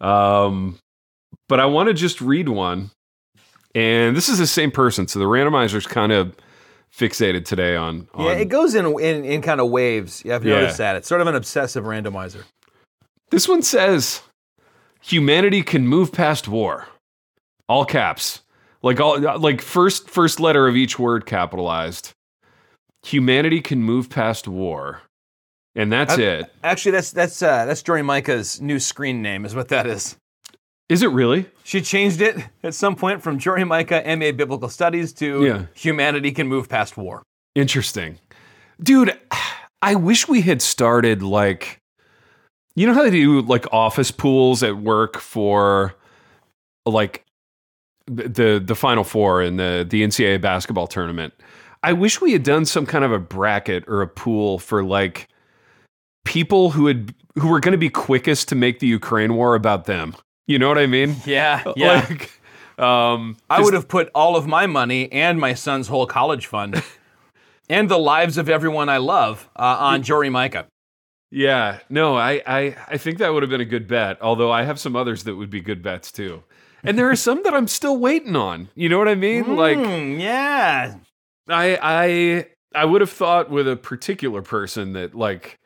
Um but I want to just read one. And this is the same person, so the randomizer's kind of fixated today on, on yeah, it goes in in, in kind of waves. Yeah, I've Yeah. noticed that. It's sort of an obsessive randomizer. This one says humanity can move past war. All caps. Like all like first first letter of each word capitalized. Humanity can move past war. And that's Uh, it. Actually, that's that's uh, that's Jory Micah's new screen name. Is what that is. Is it really? She changed it at some point from Jory Micah MA Biblical Studies to Yeah. Humanity Can Move Past War. Interesting. Dude, I wish we had started like you know how they do like office pools at work for like the the final four in the the NCAA basketball tournament. I wish we had done some kind of a bracket or a pool for like people who had who were going to be quickest to make the Ukraine war about them. You know what I mean? Yeah, Like um I would have put all of my money and my son's whole college fund and the lives of everyone I love uh, on Jory Micah. Yeah, no, I, I, I think that would have been a good bet. Although I have some others that would be good bets too, and there are some that I'm still waiting on. You know what I mean? Like Hmm, yeah. I, I, I would have thought with a particular person that like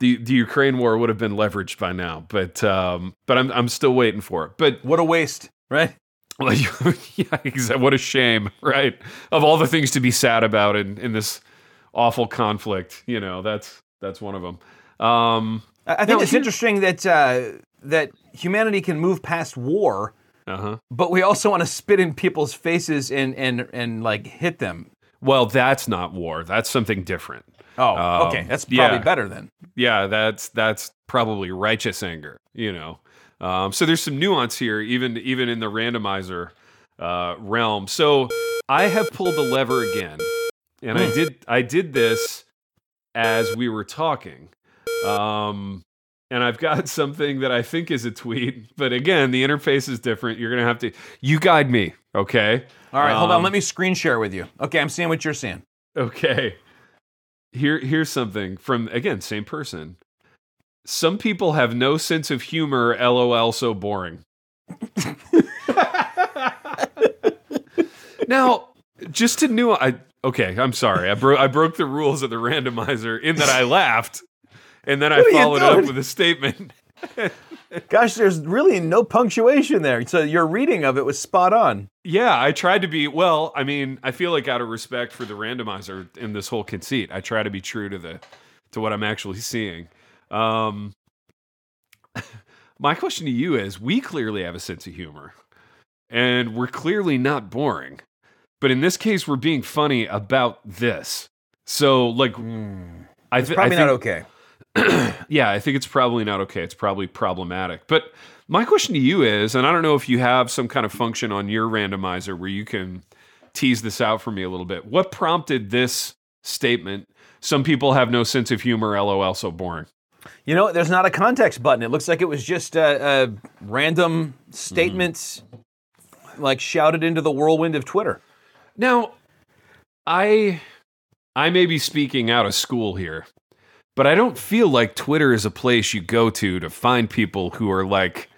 the the Ukraine war would have been leveraged by now, but um, but I'm I'm still waiting for it. But What a waste, right? Well, yeah, what a shame, right? Of all the things to be sad about in, in this awful conflict, you know, that's that's one of them. Um, I think No, it's here- interesting that uh, that humanity can move past war, uh-huh. but we also want to spit in people's faces and and and like hit them. Well, that's not war. That's something different. Oh, Um, okay, that's probably yeah. better then. Yeah, that's that's probably righteous anger, you know. Um, so there's some nuance here, even even in the randomizer uh, realm. So I have pulled the lever again, and I did I did this as we were talking. Um, and I've got something that I think is a tweet, but again, the interface is different. You're gonna have to you guide me, okay? All right, hold on. Um, Let me screen share with you. Okay, I'm seeing what you're seeing. Okay. Here here's something from again, same person. Some people have no sense of humor, lol so boring. now, just to new I okay, I'm sorry. I broke I broke the rules of the randomizer in that I laughed and then I What you followed up with a statement. Gosh, there's really no punctuation there. So your reading of it was spot on. Yeah, I tried to be well, I mean, I feel like out of respect for the randomizer in this whole conceit, I try to be true to the to what I'm actually seeing. Um my question to you is we clearly have a sense of humor. And we're clearly not boring. But in this case we're being funny about this. So like I It's thi- I probably not okay. Yeah, I think it's probably not okay. It's probably problematic. But my question to you is, and I don't know if you have some kind of function on your randomizer where you can tease this out for me a little bit. What prompted this statement? Some people have no sense of humor. LOL, so boring. You know, there's not a context button. It looks like it was just a, a random statement, mm-hmm. like shouted into the whirlwind of Twitter. Now, I I may be speaking out of school here, but I don't feel like Twitter is a place you go to to find people who are like,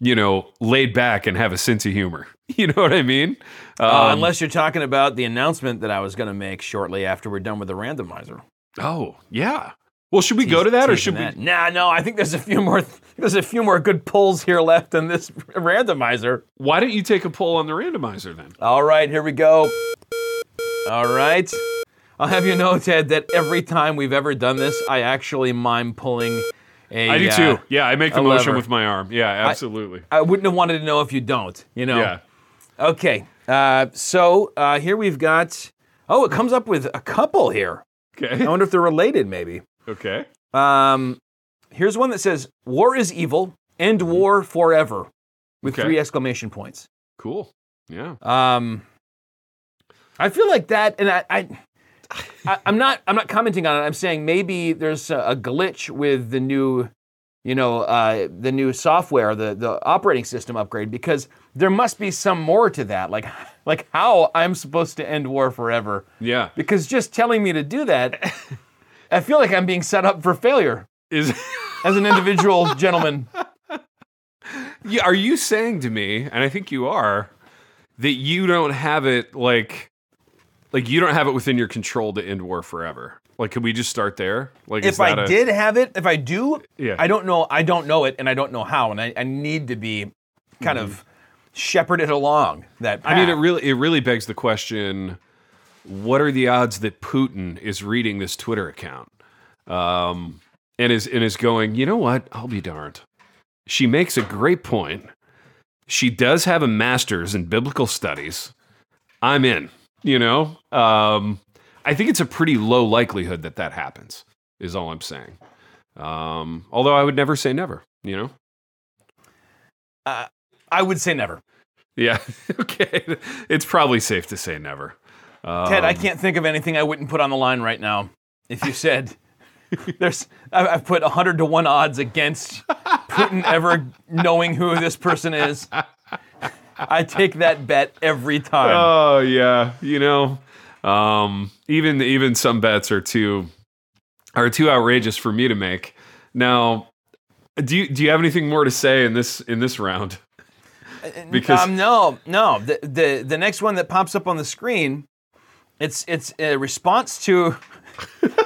you know, laid back and have a sense of humor. You know what I mean? Uh, Um, unless you're talking about the announcement that I was going to make shortly after we're done with the randomizer. oh yeah. Well, should we go to that, or should Teasing we? that. Nah, no. I think there's a few more. There's a few more good pulls here left in this randomizer. Why don't you take a poll on the randomizer then? All right, here we go. All right. I'll have you know, Ted, that every time we've ever done this, I actually mime pulling a. I do uh, too. Yeah, I make the motion lever. with my arm. Yeah, absolutely. I wouldn't have wanted to know if you don't. You know. yeah. Okay. Uh, so uh, here we've got. Oh, it comes up with a couple here. Okay. I wonder if they're related, maybe. Okay. Um, here's one that says, "War is evil. End war forever," with Okay. three exclamation points. Cool. Yeah. Um, I feel like that, and I, I, I I'm not, I'm not commenting on it. I'm saying maybe there's a, a glitch with the new, you know, uh, the new software, the the operating system upgrade, because there must be some more to that. Like, like how I'm supposed to end war forever? Yeah. Because just telling me to do that, I feel like I'm being set up for failure Is. as an individual gentleman. Yeah, are you saying to me, and I think you are, that you don't have it like like you don't have it within your control to end war forever? Like could we just start there? Like if I a- did have it, if I do, Yeah. I don't know. I don't know it, and I don't know how, and I, I need to be kind of shepherded along that. Path. I mean it really it really begs the question what are the odds that Putin is reading this Twitter account? Um and is and is going, "You know what? I'll be darned." She makes a great point. She does have a master's in biblical studies. I'm in, you know? Um, I think it's a pretty low likelihood that that happens, is all I'm saying. Um, although I would never say never, you know? I would say never. Yeah, okay. It's probably safe to say never. Um, Ted, I can't think of anything I wouldn't put on the line right now. If you said there's, I've put 100 to 1 odds against Putin ever knowing who this person is. I take that bet every time. Oh yeah, you know, um, even even some bets are too are too outrageous for me to make. Now, do you do you have anything more to say in this in this round? Because um, no, no. The, the the next one that pops up on the screen, it's it's a response to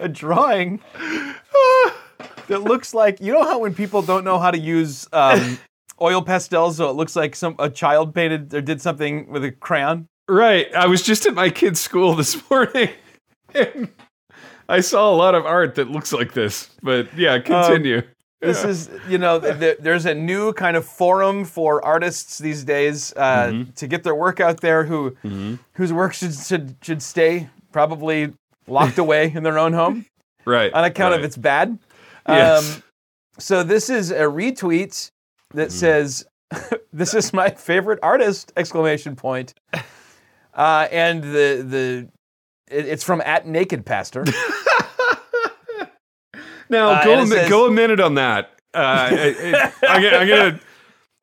a drawing that looks like you know how when people don't know how to use um, oil pastels, so it looks like some a child painted or did something with a crayon. right, I was just at my kid's school this morning. And I saw a lot of art that looks like this, but yeah, continue. This is, you know, th- th- there's a new kind of forum for artists these days uh, to get their work out there who whose work should, should should stay probably locked away in their own home right, on account right. of its bad. Yes. Um, so this is a retweet that says, "This is my favorite artist!" Exclamation point. Uh, and the the it- it's from at Naked Pastor. Now Uh, go a, says- go a minute on that. Uh, I, I, I'm, gonna, I'm gonna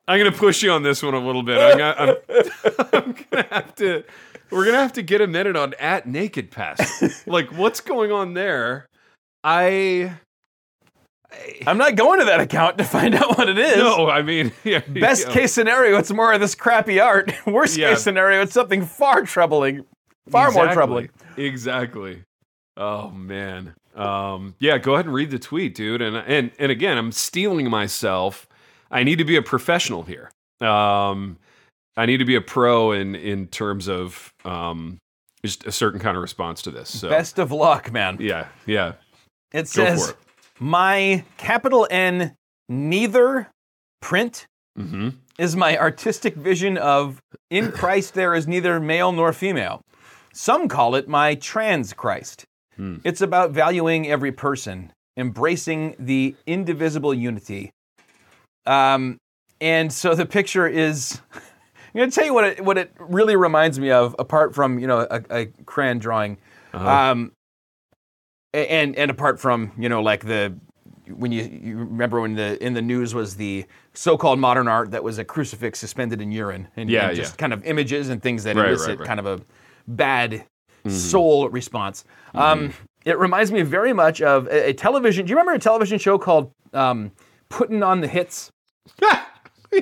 I'm gonna push you on this one a little bit. I'm gonna, I'm, I'm gonna have to. We're gonna have to get a minute on at naked Pastor. like what's going on there? I I'm not going to that account to find out what it is. no. I mean, yeah, Best yeah. case scenario, it's more of this crappy art. Worst Yeah. case scenario, it's something far troubling, far more troubling. Exactly. Oh man. Um, yeah, go ahead and read the tweet, dude. And and and again, I'm steeling myself. I need to be a professional here. Um, I need to be a pro in in terms of um, just a certain kind of response to this. So Best of luck, man. yeah, yeah. It Go says, for it. "My capital N neither print Mm-hmm. is my artistic vision of in Christ there is neither male nor female. Some call it my trans Christ. It's about valuing every person, embracing the indivisible unity. Um, and so the picture is. I'm going to tell you what it, what it really reminds me of, apart from you know a, a crayon drawing, um, a- and and apart from you know like the when you, you remember when the in the news was the so-called modern art that was a crucifix suspended in urine and, Yeah, and just yeah. kind of images and things that Right, right, elicit right. kind of a bad soul response. Mm-hmm. Um, it reminds me very much of a, a television. Do you remember a television show called um, "Putting on the Hits"?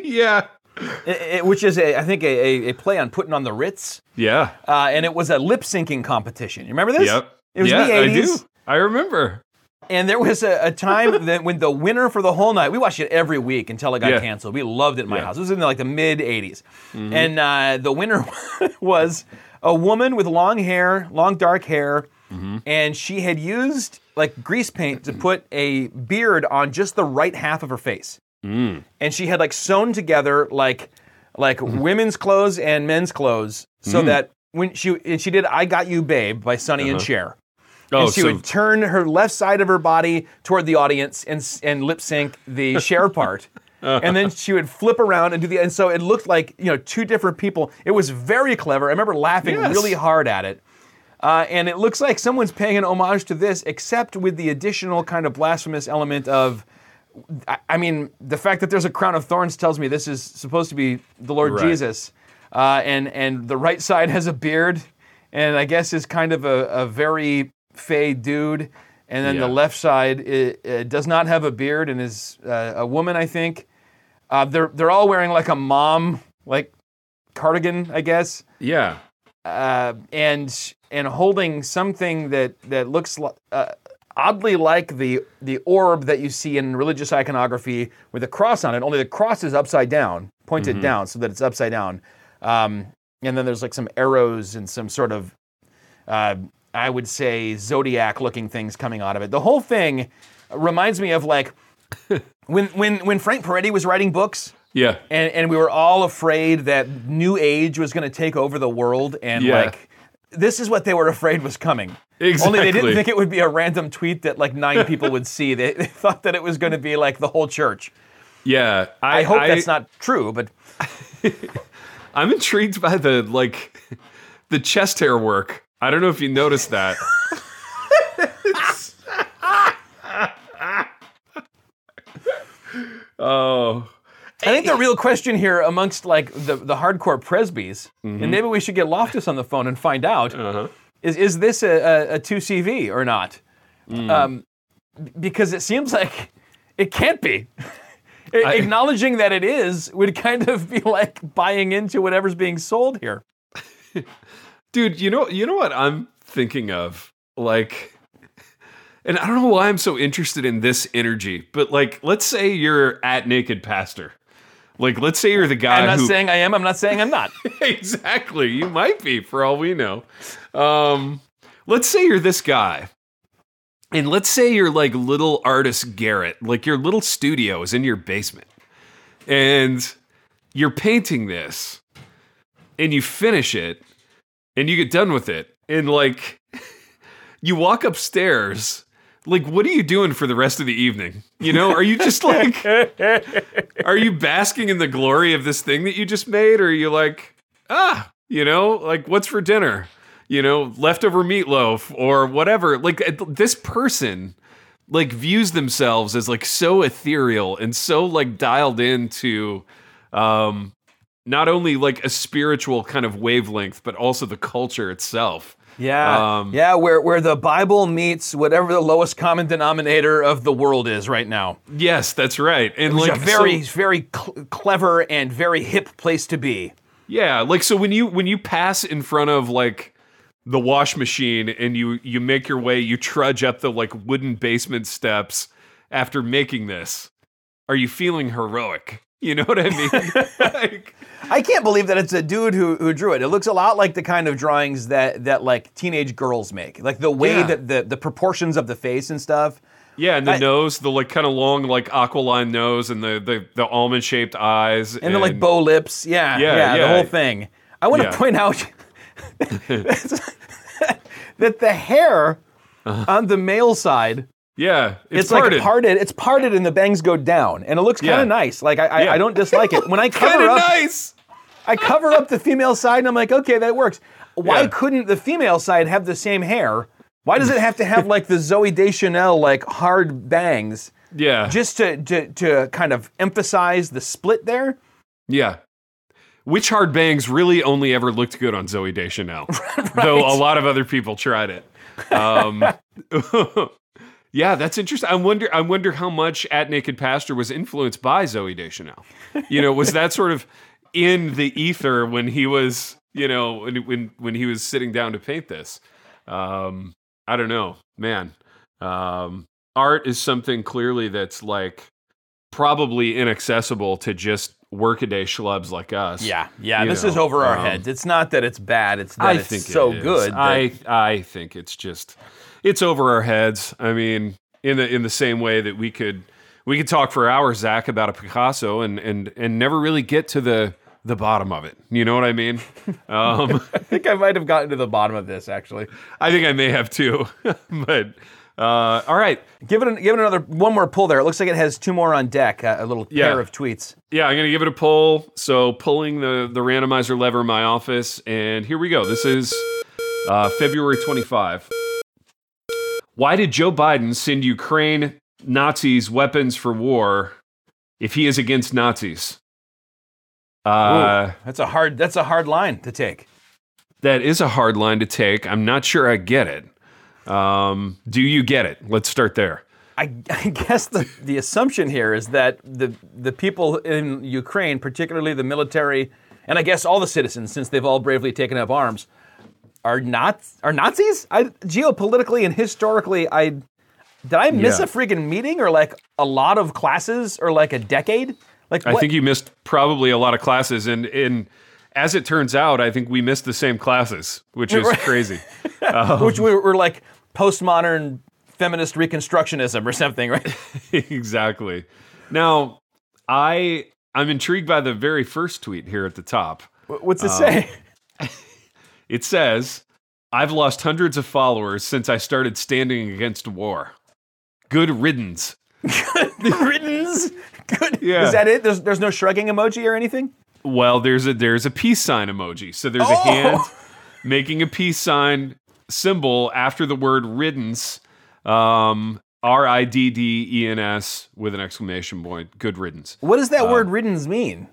yeah. I- I- which is a, I think a, a, a play on putting on the Ritz, Yeah. uh, and it was a lip syncing competition. You remember this? Yep. It was yeah, the 80s. I do. I remember. And there was a, a time that when the winner for the whole night, we watched it every week until it got Yeah. canceled. We loved it in my Yeah. Mm-hmm. house. It was in like the mid 80s. And uh, the winner was a woman with long hair, long dark hair, Mm-hmm. and she had used like grease paint to put a beard on just the right half of her face. Mm. And she had like sewn together like like Mm-hmm. women's clothes and men's clothes Mm. so that when she and she did I Got You Babe by Sonny and Cher Oh, and she so would turn her left side of her body toward the audience and and lip sync the Cher part. and then she would flip around and do the and so it looked like you know two different people. It was very clever. I remember laughing Yes. really hard at it. Uh, and it looks like someone's paying an homage to this, except with the additional kind of blasphemous element of, I, I mean, the fact that there's a crown of thorns tells me this is supposed to be the Lord Right. Jesus, uh, and and the right side has a beard, and I guess is kind of a, a very fey dude, and then the left side i i does not have a beard and is uh, a woman, I think. Uh, they're they're all wearing like a mom like cardigan, I guess yeah. uh, and and holding something that that looks uh, oddly like the the orb that you see in religious iconography with a cross on it. Only the cross is upside down, pointed down, so that it's upside down. Um, and then there's like some arrows and some sort of uh, I would say zodiac looking things coming out of it. The whole thing reminds me of like when when when Frank Peretti was writing books Yeah. and, and we were all afraid that new age was going to take over the world and Yeah. like this is what they were afraid was coming only they didn't think it would be a random tweet that like nine people would see they, they thought that it was going to be like the whole church Yeah. i, hope that's not true but I'm intrigued by the like the chest hair work. I don't know if you noticed that. oh. i think the real question here amongst like the, the hardcore presbys and mm-hmm. maybe we should get loftus on the phone and find out uh-huh. is, is this a, a, a 2cv or not mm. um, because it seems like it can't be A- Acknowledging that it is would kind of be like buying into whatever's being sold here. Dude, you know you know what I'm thinking of? Like and I don't know why I'm so interested in this energy, but like let's say you're at Naked Pastor. Like let's say you're the guy I'm not who saying I am. I'm not saying I'm not. exactly. You might be, for all we know. Um, let's say you're this guy. And let's say you're like little artist Garrett, like your little studio is in your basement. And you're painting this and you finish it and you get done with it. And like you walk upstairs. Like, what are you doing for the rest of the evening? You know, are you just like, are you basking in the glory of this thing that you just made? Or are you like, ah, you know, like what's for dinner? You know, leftover meatloaf or whatever. Like this person like views themselves as like so ethereal and so like dialed into um not only like a spiritual kind of wavelength but also the culture itself. Yeah, Um, yeah. Where where the Bible meets whatever the lowest common denominator of the world is right now. Yes, that's right. And like very so- very cl- clever and very hip place to be. Yeah, like so when you when you pass in front of like the wash machine and you you make your way, you trudge up the like wooden basement steps after making this. Are you feeling heroic? You know what I mean? like, I can't believe that it's a dude who, who drew it. It looks a lot like the kind of drawings that that like teenage girls make, like the way Yeah. that the the proportions of the face and stuff. yeah, and the I- nose, the like kind of long like aquiline nose and the the, the almond shaped eyes and the like bow lips. Yeah, Yeah, yeah, the yeah. whole thing. I want to point out that the hair uh-huh. on the male side Yeah, it's, it's, parted. like parted. It's parted, and the bangs go down, and it looks kind Yeah. of nice. Like I, I, Yeah. I don't dislike it. When I Kind cover of up, nice. I cover up the female side, and I'm like, okay, that works. Why Yeah. couldn't the female side have the same hair? Why does it have to have like the Zooey Deschanel like hard bangs Yeah, just to to to kind of emphasize the split there? yeah. Which hard bangs really only ever looked good on Zooey Deschanel, though a lot of other people tried it. Um, yeah, that's interesting. I wonder. I wonder how much at Naked Pastor was influenced by Zooey Deschanel. You know, was that sort of in the ether when he was, you know, when when, when he was sitting down to paint this? Um, I don't know, man. Um, art is something clearly that's like probably inaccessible to just workaday schlubs like us. Yeah, yeah. This is over our um, heads. It's not that it's bad. It's that I it's think it so is. good. I I think it's just it's over our heads. I mean, in the in the same way that we could we could talk for hours, Zach, about a Picasso and and and never really get to the the bottom of it. You know what I mean? Um, I think I might have gotten to the bottom of this actually. I think I may have too, but. Uh, all right, Give it, an, give it another one more pull there. It looks like it has two more on deck. Uh, a little Yeah. pair of tweets. Yeah, I'm gonna give it a pull. So pulling the the randomizer lever in my office, and here we go. This is uh, February 25. Why did Joe Biden send Ukraine Nazis weapons for war if he is against Nazis? Uh, Ooh, that's a hard. That's a hard line to take. that is a hard line to take. I'm not sure I get it. Um, do you get it? Let's start there. I, I guess the, the assumption here is that the the people in Ukraine, particularly the military, and I guess all the citizens, since they've all bravely taken up arms, are not are Nazis. I, geopolitically and historically, I did I miss Yeah. a freaking meeting or like a lot of classes or like a decade? Like I think you missed probably a lot of classes, and and as it turns out, I think we missed the same classes, which is crazy. which we were like postmodern feminist reconstructionism or something, right? exactly. Now, I I'm intrigued by the very first tweet here at the top. What's it um, say? It says, "I've lost hundreds of followers since I started standing against war. Good riddance." Riddance. Good. Yeah. Is that it? There's there's no shrugging emoji or anything. Well, there's a there's a peace sign emoji. So there's a Oh! hand making a peace sign symbol after the word riddance. Um, R I D D E N S with an exclamation point. Good riddance. What does that word riddance mean?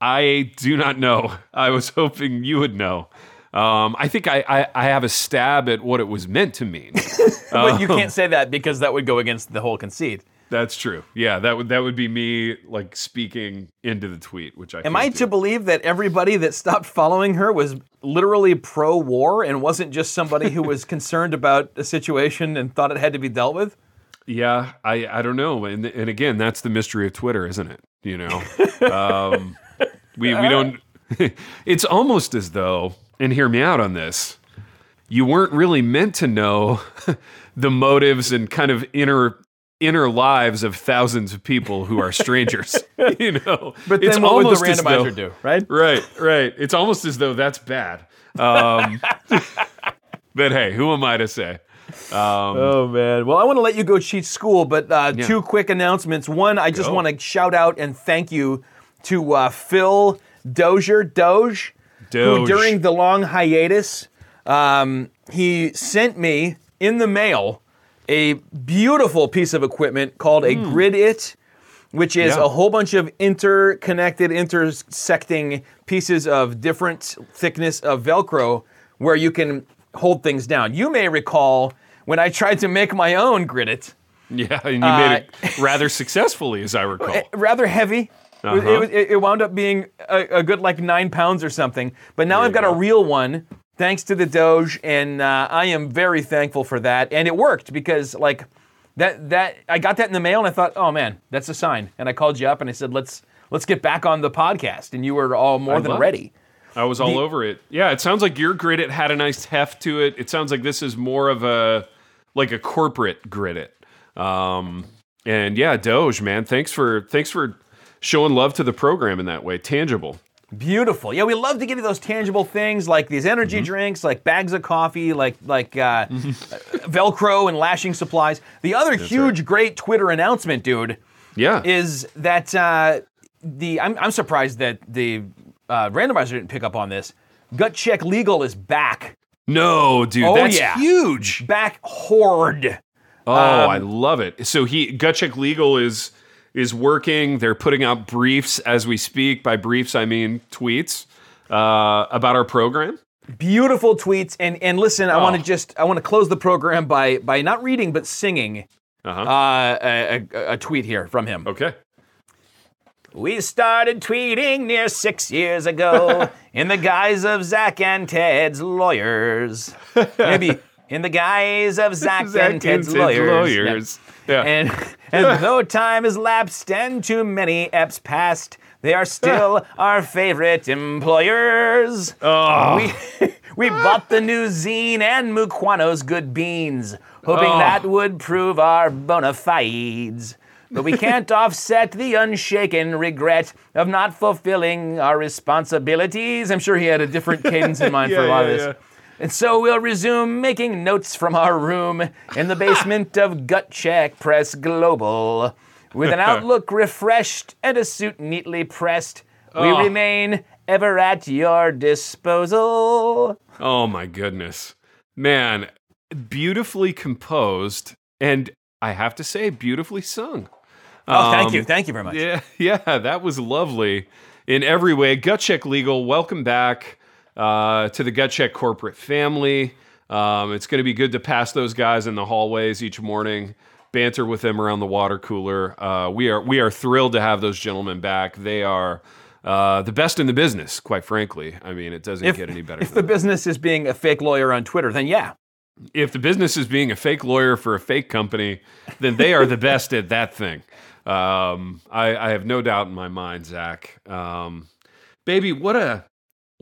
I do not know. I was hoping you would know. Um, I think I, I, I have a stab at what it was meant to mean. but you can't say that because that would go against the whole conceit. That's true. Yeah, that would that would be me like speaking into the tweet, which I Am I to believe that everybody that stopped following her was literally pro-war and wasn't just somebody who was concerned about a situation and thought it had to be dealt with? Yeah, I, I don't know, and and again, that's the mystery of Twitter, isn't it? You know, um, we we don't. it's almost as though, and hear me out on this. You weren't really meant to know the motives and kind of inner inner lives of thousands of people who are strangers. you know, But It's then what would the almost randomizer though- do, right? Right, right. It's almost as though that's bad. Um, but hey, who am I to say? Um, Oh man. Well, I want to let you go cheat school, but uh, two quick announcements. One, I just want to shout out and thank you to uh, Phil Dozier, Doge, who during the long hiatus, um, he sent me in the mail a beautiful piece of equipment called a Grid It, which is. Yeah. a whole bunch of interconnected, intersecting pieces of different thickness of Velcro where you can hold things down. You may recall when I tried to make my own Grid It, yeah, and you Uh, made it rather successfully, as I recall. rather heavy. It Uh-huh. It, it, it wound up being a, a good like nine pounds or something. But now There I've got a real one, thanks to the Doge, and uh, I am very thankful for that. And it worked because like that that I got that in the mail, and I thought, oh man, that's a sign. And I called you up and I said, let's let's get back on the podcast, and you were all more I than ready. I was all The- over it. Yeah, it sounds like your grid it had a nice heft to it. It sounds like this is more of a like a corporate grid it. Um, and yeah, Doge, man, thanks for thanks for showing love to the program in that way. Tangible. Beautiful. Yeah, we love to give you those tangible things like these energy Mm-hmm. drinks, like bags of coffee, like like uh, Velcro and lashing supplies. The other huge, great Twitter announcement, dude, Yeah. is that uh, the I'm, I'm surprised that the uh, randomizer didn't pick up on this. Gut Check Legal is back, no, dude, Oh, that's yeah. huge. back horde. Oh, I love it. So he Gut Check Legal is is working. They're putting out briefs as we speak. By briefs, I mean tweets uh, about our program. Beautiful tweets, and and listen, I want Oh. to just I want to close the program by by not reading but singing Uh-huh. uh, a, a, a tweet here from him. okay. We started tweeting near six years ago in the guise of Zach and Ted's lawyers. Maybe in the guise of Zach, Zach and Ted's Ted's lawyers. lawyers. Yeah. And, and though time has lapsed and too many eps passed, they are still our favorite employers. Oh. We, we bought the new zine and Mukwano's good beans, hoping Oh. that would prove our bona fides. But we can't offset the unshaken regret of not fulfilling our responsibilities. I'm sure he had a different cadence in mind for a Yeah, lot of yeah, this. And so we'll resume making notes from our room in the basement of Gut Check Press Global. With an outlook refreshed and a suit neatly pressed, we Oh. remain ever at your disposal. Oh my goodness. Man, beautifully composed and I have to say beautifully sung. Oh, thank Um, you. Thank you very much. Yeah, yeah, that was lovely in every way. Gut Check Legal, welcome back uh, to the Gut Check corporate family. Um, it's going to be good to pass those guys in the hallways each morning, banter with them around the water cooler. Uh, we are we are thrilled to have those gentlemen back. They are uh, the best in the business, quite frankly. I mean, it doesn't get any better. If the that. business is being a fake lawyer on Twitter, then yeah. if the business is being a fake lawyer for a fake company, then they are the best at that thing. Um, I, I have no doubt in my mind, Zach. Um, baby, what a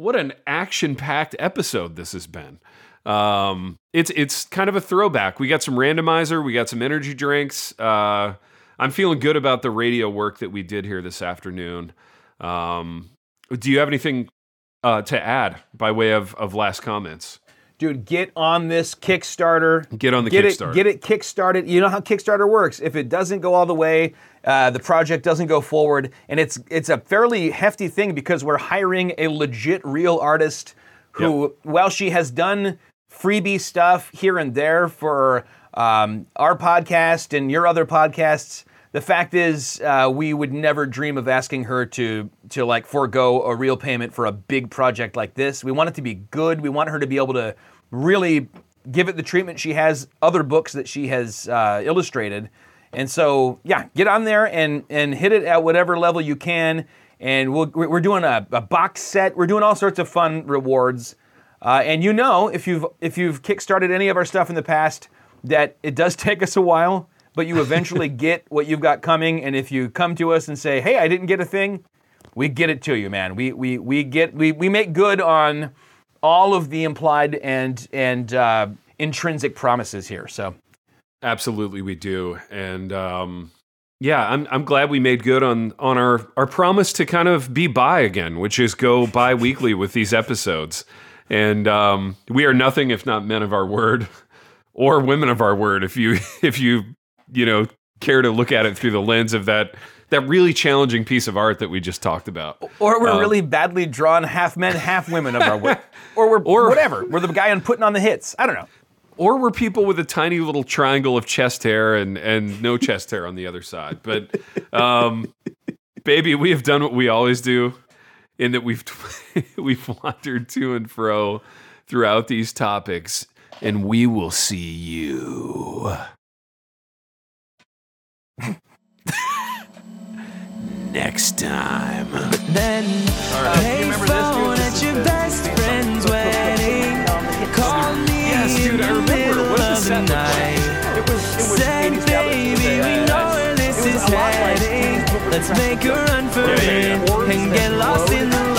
what an action packed episode this has been. Um, it's it's kind of a throwback. We got some randomizer, we got some energy drinks. Uh, I'm feeling good about the radio work that we did here this afternoon. Um, do you have anything uh, to add by way of of last comments? Dude, get on this Kickstarter. Get on the get Kickstarter. It, get it kickstarted. You know how Kickstarter works. If it doesn't go all the way, uh, the project doesn't go forward, and it's it's a fairly hefty thing because we're hiring a legit real artist who, while she has done freebie stuff here and there for um, our podcast and your other podcasts, the fact is uh, we would never dream of asking her to to like forego a real payment for a big project like this. We want it to be good. We want her to be able to really give it the treatment she has other books that she has uh, illustrated. And so, yeah, get on there and and hit it at whatever level you can. And we'll, we're doing a, a box set. We're doing all sorts of fun rewards. Uh, and you know, if you've if you've kickstarted any of our stuff in the past, that it does take us a while, but you eventually get what you've got coming. And if you come to us and say, "Hey, I didn't get a thing," we get it to you, man. We we we get we we make good on all of the implied and and uh, intrinsic promises here. So Absolutely, we do, and um, yeah, I'm I'm glad we made good on on our our promise to kind of be bi again, which is go bi-weekly with these episodes, and um, we are nothing if not men of our word, or women of our word. If you if you you know care to look at it through the lens of that that really challenging piece of art that we just talked about. or we're Um, really badly drawn half men, half women of our work, or we're Or- whatever. We're the guy on putting on the hits. I don't know. Or we're people with a tiny little triangle of chest hair and and no chest hair on the other side. But um, baby, we have done what we always do, in that we've we've wandered to and fro throughout these topics, and we will see you next time. Then pay phone at your best friend's wedding. Yes, dude, in I remember. middle What the that night. It was. It was Say, baby, we uh, know where this is a lot like heading. Let's make a run for it and get lost in the